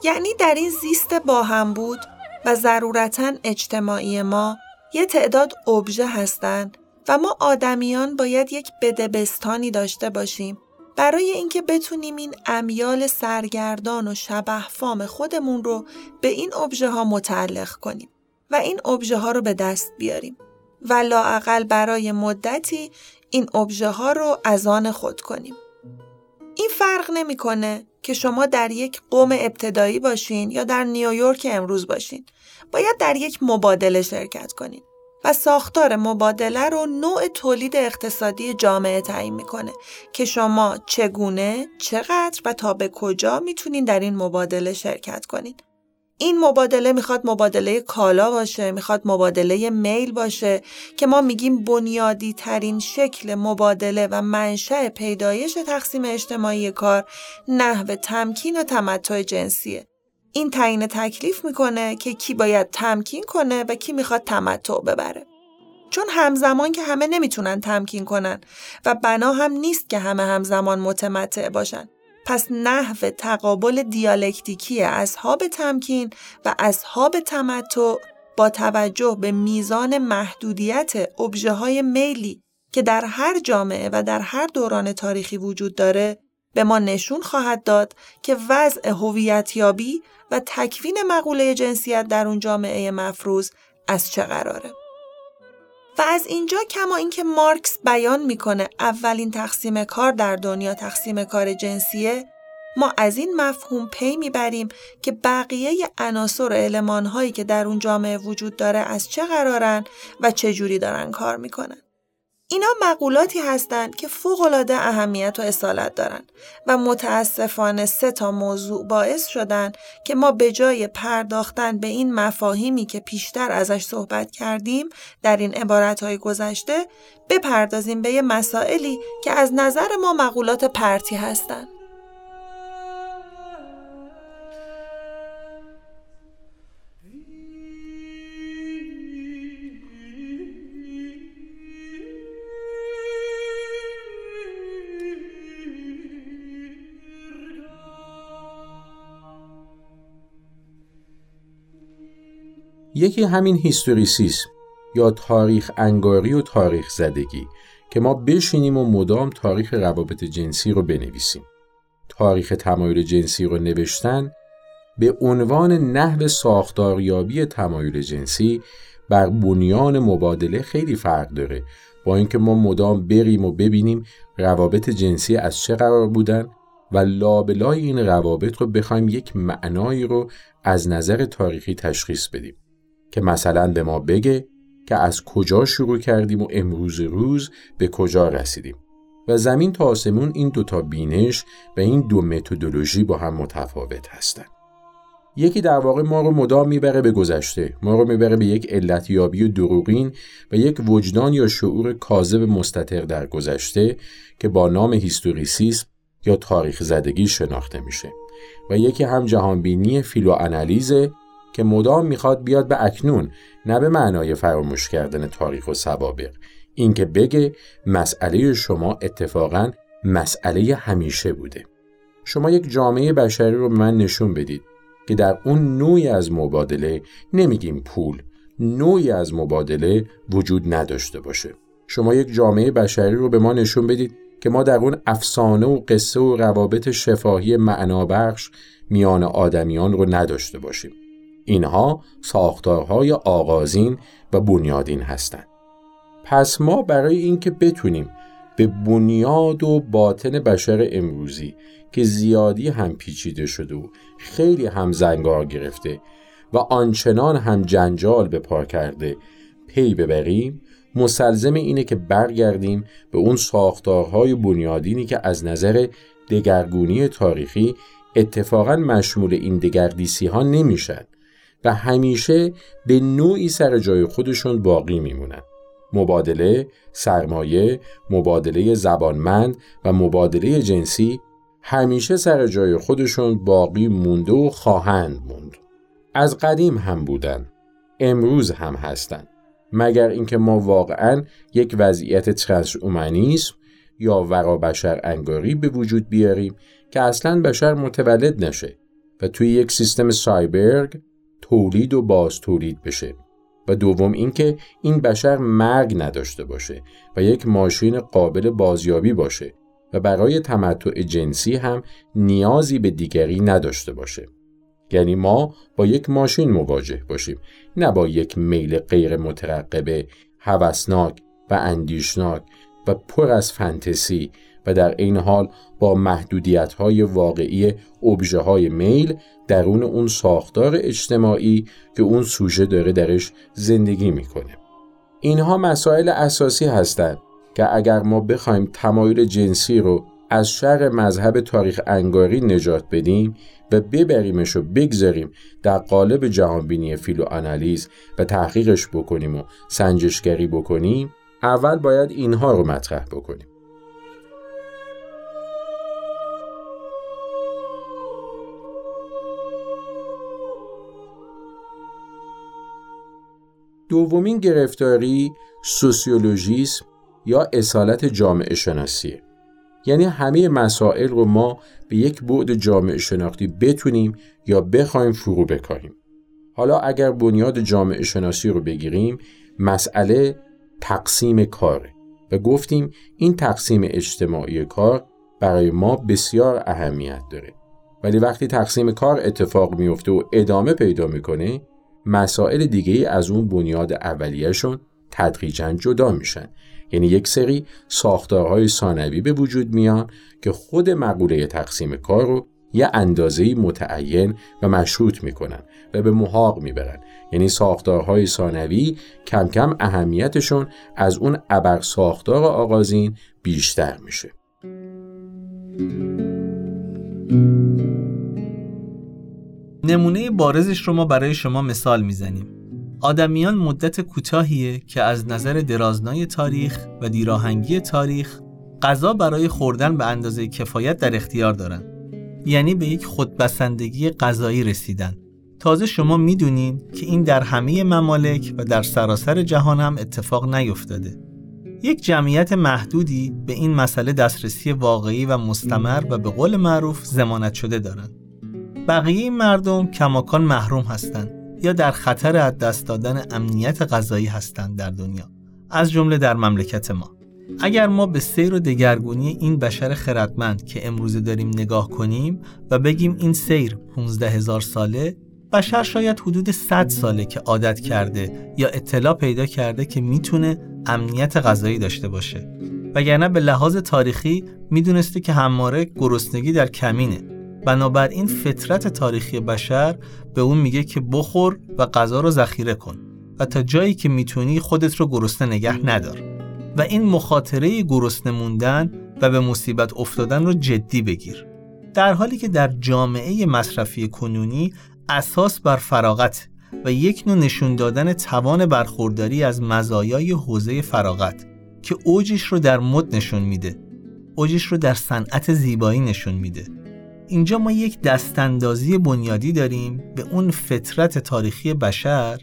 یعنی در این زیست با هم بود؟ و ضرورتا اجتماعی ما یه تعداد ابژه هستند و ما آدمیان باید یک بدبستانی داشته باشیم برای اینکه بتونیم این امیال سرگردان و شبه فام خودمون رو به این ابژه ها متعلق کنیم و این ابژه ها رو به دست بیاریم و لاعقل برای مدتی این ابژه ها رو از آن خود کنیم. این فرق نمی‌کنه که شما در یک قوم ابتدایی باشین یا در نیویورک امروز باشین. باید در یک مبادله شرکت کنین. و ساختار مبادله رو نوع تولید اقتصادی جامعه تعیین می‌کنه که شما چگونه، چقدر و تا به کجا می‌تونین در این مبادله شرکت کنین. این مبادله می‌خواد مبادله کالا باشه، می‌خواد مبادله میل باشه که ما میگیم بنیادی ترین شکل مبادله و منشأ پیدایش تقسیم اجتماعی کار نحو تمکین و تمتع جنسیه. این تعیین تکلیف می‌کنه که کی باید تمکین کنه و کی می‌خواد تمتع ببره. چون همزمان که همه نمی‌تونن تمکین کنن و بنا هم نیست که همه همزمان متمتع باشن. پس نحو تقابل دیالکتیکی اصحاب تمکین و اصحاب تمتع با توجه به میزان محدودیت ابژه های میلی که در هر جامعه و در هر دوران تاریخی وجود داره به ما نشون خواهد داد که وضع هویتیابی و تکوین مقوله جنسیت در اون جامعه مفروض از چه قراره. و از اینجا کما اینکه مارکس بیان می‌کنه اولین تقسیم کار در دنیا تقسیم کار جنسیه ما از این مفهوم پی می‌بریم که بقیه عناصر و که در اون جامعه وجود داره از چه قرارن و چه جوری دارن کار می‌کنن. اینا مقولاتی هستند که فوقالعاده اهمیت و اصالت دارند و متاسفانه سه تا موضوع باعث شدن که ما به جای پرداختن به این مفاهیمی که پیشتر ازش صحبت کردیم در این عبارتهای گذشته بپردازیم به یه مسائلی که از نظر ما مقولات پرتی هستند. یکی همین هیستوریسیسم یا تاریخ انگاری و تاریخ زدگی که ما بشینیم و مدام تاریخ روابط جنسی رو بنویسیم. تاریخ تمایل جنسی رو نوشتن به عنوان نحو ساختاریابی تمایل جنسی بر بنیان مبادله خیلی فرق داره با اینکه ما مدام بریم و ببینیم روابط جنسی از چه قرار بودن و لابلای این روابط رو بخوایم یک معنایی رو از نظر تاریخی تشخیص بدیم. که مثلا به ما بگه که از کجا شروع کردیم و امروز روز به کجا رسیدیم و زمین تا آسمون این دوتا بینش و این دو متدولوژی با هم متفاوت هستند. یکی در واقع ما رو مدام می‌بره به گذشته ما رو می‌بره به یک علتیابی و دروغین و یک وجدان یا شعور کاذب مستطر در گذشته که با نام هیستوریسیسم یا تاریخ زدگی شناخته میشه و یکی هم جهانبینی فیلوانالیزه که مدام می‌خواد بیاد به اکنون نه به معنای فراموش کردن تاریخ و سوابق. اینکه بگه مسئله شما اتفاقا مسئله همیشه بوده. شما یک جامعه بشری رو به من نشون بدید که در اون نوعی از مبادله نمیگیم پول نوعی از مبادله وجود نداشته باشه. شما یک جامعه بشری رو به ما نشون بدید که ما در اون افسانه و قصه و روابط شفاهی معنابخش میان آدمیان رو نداشته باشیم. اینها ساختارهای آغازین و بنیادین هستند. پس ما برای اینکه بتونیم به بنیاد و باطن بشر امروزی که زیادی هم پیچیده شده و خیلی هم زنگار گرفته و آنچنان هم جنجال به پا کرده پی ببریم مسلزم اینه که برگردیم به اون ساختارهای بنیادینی که از نظر دگرگونی تاریخی اتفاقا مشمول این دگردیسی ها نمیشن و همیشه به نوعی سر جای خودشون باقی میمونن. مبادله، سرمایه، مبادله زبانمند و مبادله جنسی همیشه سر جای خودشون باقی مونده و خواهند موند. از قدیم هم بودن. امروز هم هستند. مگر اینکه ما واقعا یک وضعیت ترانس اومانیسم یا ورا بشر انگاری به وجود بیاریم که اصلا بشر متولد نشه و توی یک سیستم سایبرگ تولید و باز تولید بشه و دوم اینکه این بشر مرگ نداشته باشه و یک ماشین قابل بازیابی باشه و برای تمتع جنسی هم نیازی به دیگری نداشته باشه. یعنی ما با یک ماشین مواجه باشیم نه با یک میل غیر مترقبه هوسناک و اندیشناک و پر از فنتسی و در این حال با محدودیت های واقعی اوبژه های میل درون اون ساختار اجتماعی که اون سوژه داره درش زندگی می‌کنه. اینها مسائل اساسی هستند که اگر ما بخوایم تمایل جنسی رو از شر مذهب تاریخ انگاری نجات بدیم و ببریمش و بگذاریم در قالب جهانبینی فیلو آنالیز و تحقیقش بکنیم و سنجشگری بکنیم اول باید اینها رو مطرح بکنیم. دومین گرفتاری سوسیولوژیسم یا اصالت جامعه شناسیه یعنی همه مسائل رو ما به یک بعد جامعه شناختی بتونیم یا بخوایم فرو بکاریم حالا اگر بنیاد جامعه شناسی رو بگیریم مسئله تقسیم کاره و گفتیم این تقسیم اجتماعی کار برای ما بسیار اهمیت داره. ولی وقتی تقسیم کار اتفاق میفته و ادامه پیدا می‌کنه مسائل دیگه از اون بنیاد اولیهشون تدریجا جدا میشن. یعنی یک سری ساختارهای ثانوی به وجود میان که خود مقوله تقسیم کار رو یه اندازه‌ای متعین و مشروط می‌کنن و به محاق می‌برن. یعنی ساختارهای ثانوی کم کم اهمیتشون از اون ابر ساختار آغازین بیشتر میشه. نمونه بارزش رو ما برای شما مثال می‌زنیم. آدمیان مدت کوتاهیه که از نظر درازنای تاریخ و دیراهنگی تاریخ غذا برای خوردن به اندازه کفایت در اختیار دارن. یعنی به یک خودبسندگی غذایی رسیدن. تازه شما می‌دونین که این در همه ممالک و در سراسر جهان هم اتفاق نیفتاده. یک جمعیت محدودی به این مسئله دسترسی واقعی و مستمر و به قول معروف زمانت شده دارند. بقیه مردم کماکان محروم هستند یا در خطر از دست دادن امنیت غذایی هستند در دنیا از جمله در مملکت ما. اگر ما به سیر و دگرگونی این بشر خردمند که امروزه داریم نگاه کنیم و بگیم این سیر 15 هزار ساله بشر شاید حدود 100 ساله که عادت کرده یا اطلاع پیدا کرده که می‌تونه امنیت غذایی داشته باشه. وگرنه به لحاظ تاریخی می‌دونسته که هماره گرسنگی در کمینه. بنابراین فطرت تاریخی بشر به اون میگه که بخور و غذا رو ذخیره کن و تا جایی که می‌تونی خودت رو گرسنه نگه ندار. و این مخاطره گرسنه موندن و به مصیبت افتادن رو جدی بگیر. در حالی که در جامعه مصرفی کنونی اساس بر فراغت و یک نوع نشون دادن توان برخورداری از مزایای حوزه فراغت که اوجش رو در مد نشون میده اوجش رو در صنعت زیبایی نشون میده. اینجا ما یک دستاندازی بنیادی داریم به اون فطرت تاریخی بشر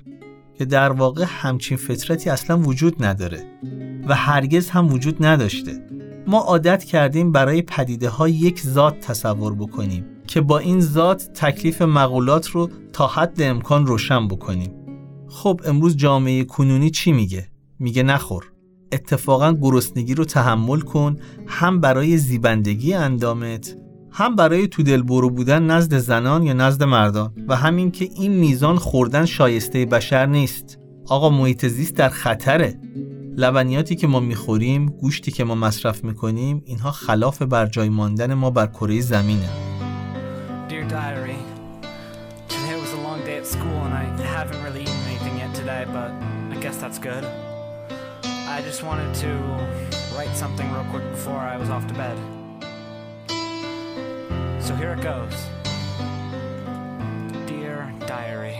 که در واقع همچین فطرتی اصلا وجود نداره و هرگز هم وجود نداشته. ما عادت کردیم برای پدیده ها یک ذات تصور بکنیم که با این ذات تکلیف مقولات رو تا حد امکان روشن بکنیم. خب امروز جامعه کنونی چی میگه؟ میگه نخور. اتفاقا گرسنگی رو تحمل کن هم برای زیبندگی اندامت هم برای تو دل برو بودن نزد زنان یا نزد مردان و همین که این میزان خوردن شایسته بشر نیست آقا محیط زیست در خطره لبنیاتی که ما می‌خوریم گوشتی که ما مصرف می‌کنیم اینها خلاف بر جای ماندن ما بر کره زمینه. I just wanted to write something real quick before I was off to bed. So here it goes. Dear Diary.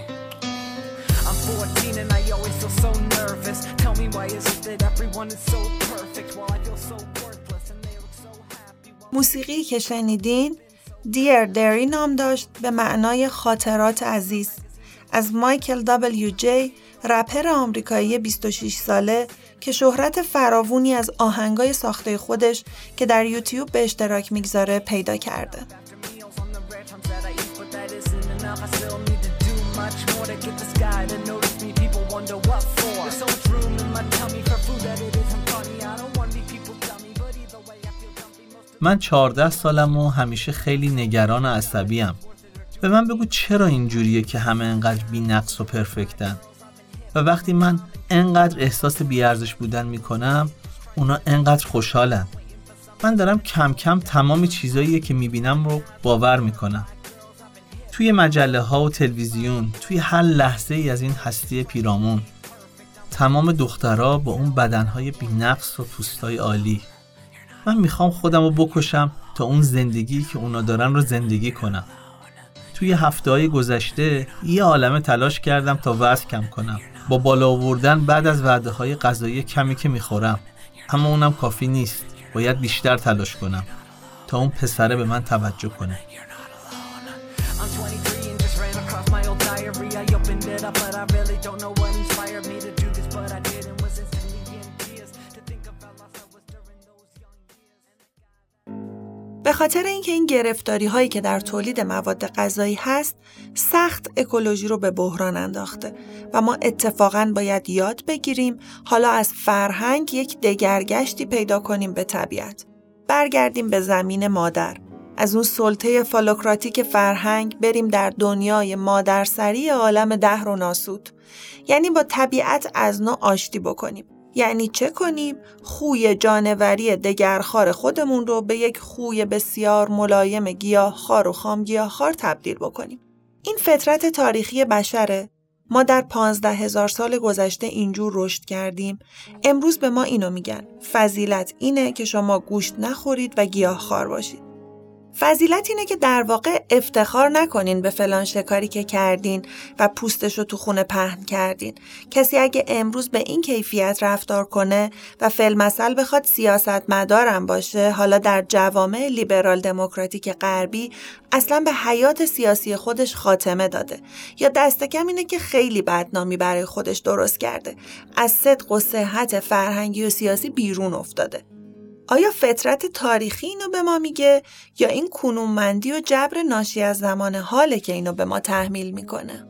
I'm 14 and I always feel so nervous. Tell me why is it that everyone is so perfect while I feel so worthless and they look so happy. موسیقی که شنیدین Dear Derry نام داشت به معنای خاطرات عزیز از مایکل دبلیو جی رپر آمریکایی 26 ساله که شهرت فراوونی از آهنگای ساخته خودش که در یوتیوب به اشتراک می‌گذاره پیدا کرده. من 14 سالم و همیشه خیلی نگران و عصبیم به من بگو چرا اینجوریه که همه انقدر بی نقص و پرفکتن و وقتی من انقدر احساس بیارزش بودن می‌کنم اونا انقدر خوشحالن. من دارم کم کم تمام چیزایی که می‌بینم رو باور می‌کنم. توی مجله ها و تلویزیون توی هر لحظه ای از این هستی پیرامون تمام دخترها با اون بدنهای بینقص و پوستای عالی. من می‌خوام خودم رو بکشم تا اون زندگی که اونا دارن رو زندگی کنم. توی هفته های گذشته یه عالمه تلاش کردم تا وزن کم کنم. با بالا آوردن بعد از وعده های غذایی کمی که می‌خورم. اما اونم کافی نیست. باید بیشتر تلاش کنم تا اون پسره به من توجه کنه. به خاطر اینکه این گرفتاری هایی که در تولید مواد غذایی هست سخت اکولوژی رو به بحران انداخته و ما اتفاقا باید یاد بگیریم حالا از فرهنگ یک دگرگشتی پیدا کنیم به طبیعت. برگردیم به زمین مادر. از اون سلطه فالوکراتیک فرهنگ بریم در دنیای مادرسری عالم دهر و ناسود. یعنی با طبیعت از نوع آشتی بکنیم. یعنی چه کنیم؟ خوی جانوری دگرخوار خودمون رو به یک خوی بسیار ملایم گیاهخوار و خامگیاهخوار تبدیل بکنیم. این فطرت تاریخی بشره. ما در پانزده هزار سال گذشته اینجور رشد کردیم. امروز به ما اینو میگن. فضیلت اینه که شما گوشت نخورید و گیاهخوار باشید. فضیلت اینه که در واقع افتخار نکنین به فلان شکاری که کردین و پوستش رو تو خونه پهن کردین. کسی اگه امروز به این کیفیت رفتار کنه و فلمسل بخواد سیاست مدارم باشه حالا در جوامع لیبرال دموکراتیک غربی اصلا به حیات سیاسی خودش خاتمه داده. یا دست کم اینه که خیلی بدنامی برای خودش درست کرده. از صدق و صحت فرهنگی و سیاسی بیرون افتاده. آیا فطرت تاریخی اینو به ما میگه یا این کنونمندی و جبر ناشی از زمان حاله که اینو به ما تحمیل می‌کنه؟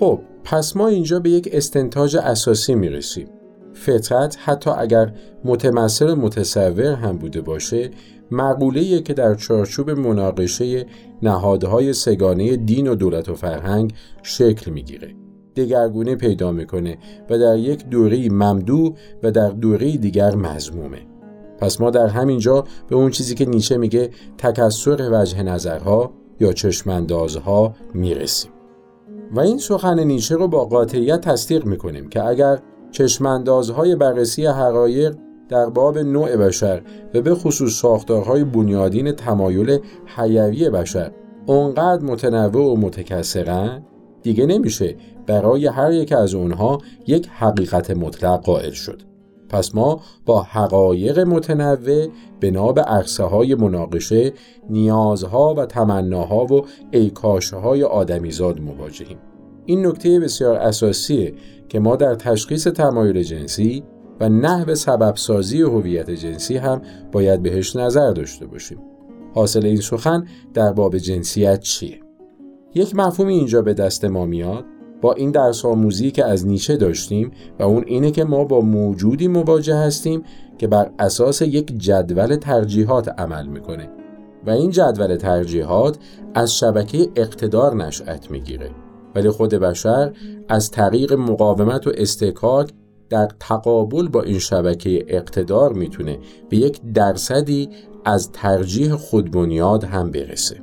خب پس ما اینجا به یک استنتاج اساسی می‌رسیم فطرت حتی اگر متمثل متصور هم بوده باشه مقوله که در چارچوب مناقشه نهادهای سگانه دین و دولت و فرهنگ شکل می‌گیره. دگرگونه پیدا می‌کنه و در یک دوره ممدو و در دوره دیگر مزمومه پس ما در همینجا به اون چیزی که نیچه میگه تکسر وجه نظرها یا چشماندازها می‌رسیم. و این سخن نیچه رو با قاطعیت تصدیق می‌کنیم که اگر چشماندازهای بررسی حقایق در باب نوع بشر و به خصوص ساختارهای بنیادین تمایل حیوی بشر اونقدر متنوع و متکسرن دیگه نمیشه. برای هر یک از اونها یک حقیقت مطلق قائل شد. پس ما با حقایق متنوع بنا به عرصه های مناقشه نیازها و تمناها و ایکاشه های آدمیزاد مواجهیم. این نکته بسیار اساسیه که ما در تشخیص تمایل جنسی و نحو سبب سازی هویت جنسی هم باید بهش نظر داشته باشیم. حاصل این سخن در باب جنسیت چیه؟ یک مفهومی اینجا به دست ما میاد با این درس آموزی که از نیچه داشتیم و اون اینه که ما با موجودی مواجه هستیم که بر اساس یک جدول ترجیحات عمل می‌کنه و این جدول ترجیحات از شبکه اقتدار نشأت می‌گیره ولی خود بشر از طریق مقاومت و استکاک در تقابل با این شبکه اقتدار می‌تونه به یک درصدی از ترجیح خودبنیاد هم برسه.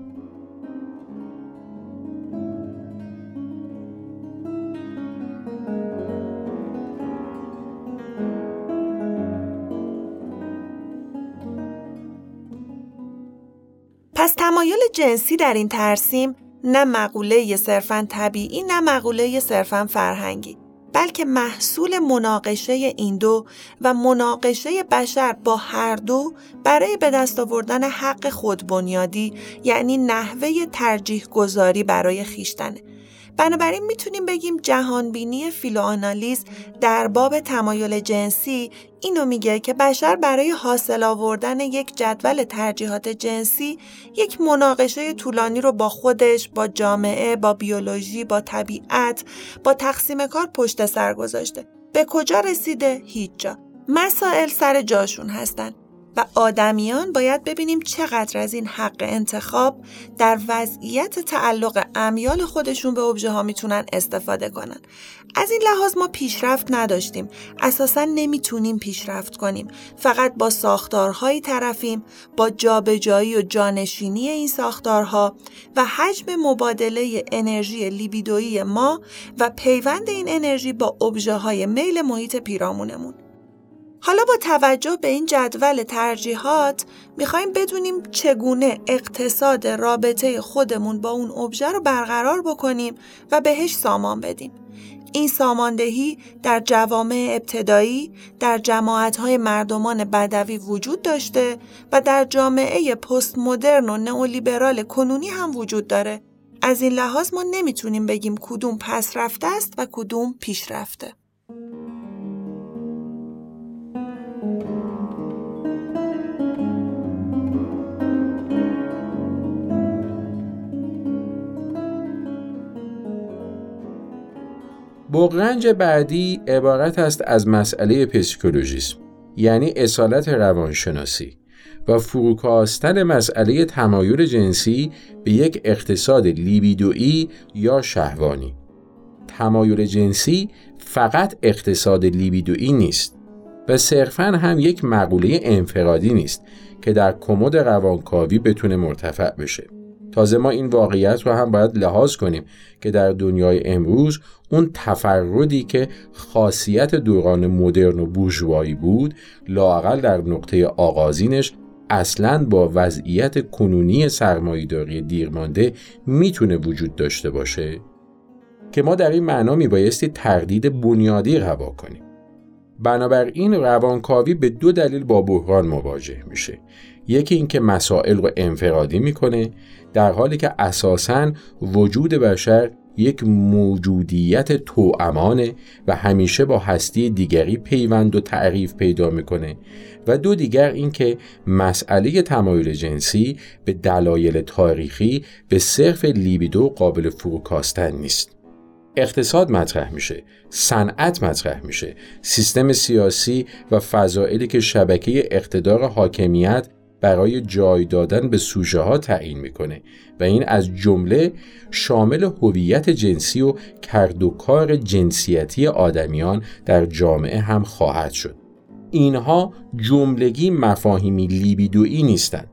پس تمایل جنسی در این ترسیم نه مقوله صرفا طبیعی نه مقوله صرفا فرهنگی بلکه محصول مناقشه این دو و مناقشه بشر با هر دو برای به دست آوردن حق خودبنیادی یعنی نحوه ترجیح گذاری برای خیشتنه. بنابراین می‌تونیم بگیم جهانبینی فیلوآنالیز در باب تمایل جنسی اینو میگه که بشر برای حاصل آوردن یک جدول ترجیحات جنسی یک مناقشه طولانی رو با خودش، با جامعه، با بیولوژی، با طبیعت، با تقسیم کار پشت سر گذاشته. به کجا رسیده؟ هیچ جا. مسائل سر جاشون هستن. و آدمیان باید ببینیم چقدر از این حق انتخاب در وضعیت تعلق امیال خودشون به ابژه ها می‌تونن استفاده کنن. از این لحاظ ما پیشرفت نداشتیم. اساسا نمی‌تونیم پیشرفت کنیم. فقط با ساختارهایی طرفیم با جابجایی و جانشینی این ساختارها و حجم مبادله انرژی لیبیدویی ما و پیوند این انرژی با ابژه های میل محیط پیرامونمون. حالا با توجه به این جدول ترجیحات می‌خوایم بدونیم چگونه اقتصاد رابطه خودمون با اون ابژه رو برقرار بکنیم و بهش سامان بدیم. این ساماندهی در جوامع ابتدایی در جماعتهای مردمان بدوی وجود داشته و در جامعه پست مدرن و نئولیبرال کنونی هم وجود داره. از این لحاظ ما نمی‌تونیم بگیم کدوم پس رفته است و کدوم پیش رفته. بغرنج بعدی عبارت است از مسئله پسیکولوژیسم یعنی اصالت روانشناسی و فروکاستن مسئله تمایل جنسی به یک اقتصاد لیبیدویی یا شهوانی. تمایل جنسی فقط اقتصاد لیبیدویی نیست و صرفا هم یک مقوله انفرادی نیست که در کمد روانکاوی بتونه مرتفع بشه. تازه ما این واقعیت رو هم باید لحاظ کنیم که در دنیای امروز اون تفردی که خاصیت دوران مدرن و بورژوایی بود لاقل در نقطه آغازینش اصلا با وضعیت کنونی سرمایهداری دیرمانده می‌تونه وجود داشته باشه؟ که ما در این معنا میبایستی تردید بنیادی روا کنیم. بنابراین روانکاوی به دو دلیل با بحران مواجه میشه. یکی اینکه مسائل رو انفرادی می‌کنه در حالی که اساساً وجود بشر یک موجودیت توامانه و همیشه با هستی دیگری پیوند و تعریف پیدا می‌کنه. و دو دیگر اینکه مسئله تمایل جنسی به دلایل تاریخی به صرف لیبیدو قابل فروکاستن نیست. اقتصاد مطرح میشه صنعت مطرح میشه سیستم سیاسی و فضائلی که شبکه اقتدار حاکمیت برای جای دادن به سوژه ها تعیین می‌کنه و این از جمله شامل هویت جنسی و کردوکار جنسیتی آدمیان در جامعه هم خواهد شد. اینها جملگی مفاهیمی لیبیدویی نیستند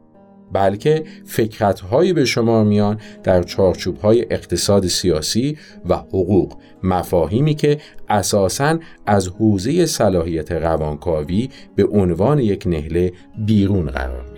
بلکه فکرتهایی به شما میان در چارچوبهای اقتصاد سیاسی و حقوق مفاهیمی که اساساً از حوزه صلاحیت روانکاوی به عنوان یک نهله بیرون قرار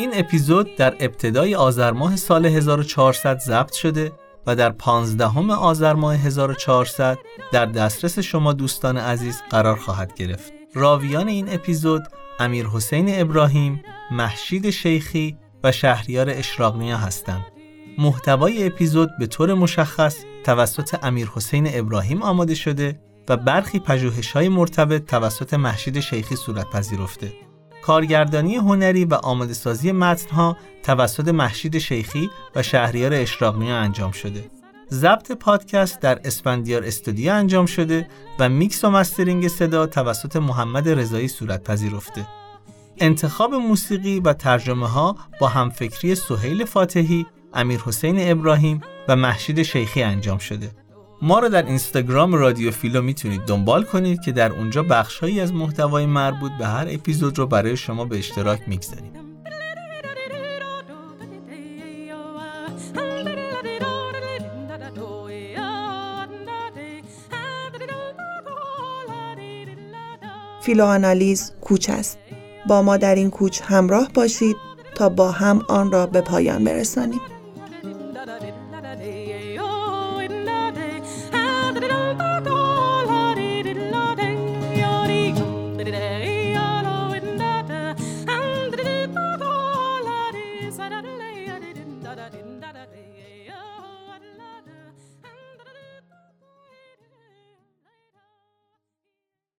این اپیزود در ابتدای آذر ماه سال 1400 ضبط شده و در 15 آذر ماه 1400 در دسترس شما دوستان عزیز قرار خواهد گرفت. راویان این اپیزود امیر حسین ابراهیم، محشید شیخی و شهریار اشراقنیا هستند. محتوای اپیزود به طور مشخص توسط امیر حسین ابراهیم آماده شده و برخی پژوهش های مرتبط توسط محشید شیخی صورت پذیرفته. کارگردانی هنری و آماده سازی متنها توسط محشید شیخی و شهریار اشراقنیا انجام شده. ضبط پادکست در اسفندیار استودیو انجام شده و میکس و mastering صدا توسط محمد رضایی صورت پذیرفته. انتخاب موسیقی و ترجمه ها با همفکری سهیل فاتحی، امیر حسین ابراهیم و محشید شیخی انجام شده. ما رو در اینستاگرام رادیو فیلو می‌تونید دنبال کنید که در اونجا بخشهایی از محتوای مربوط به هر اپیزود رو برای شما به اشتراک می‌گذاریم فیلوآنالیز کوچ است. با ما در این کوچ همراه باشید تا با هم آن را به پایان برسانیم.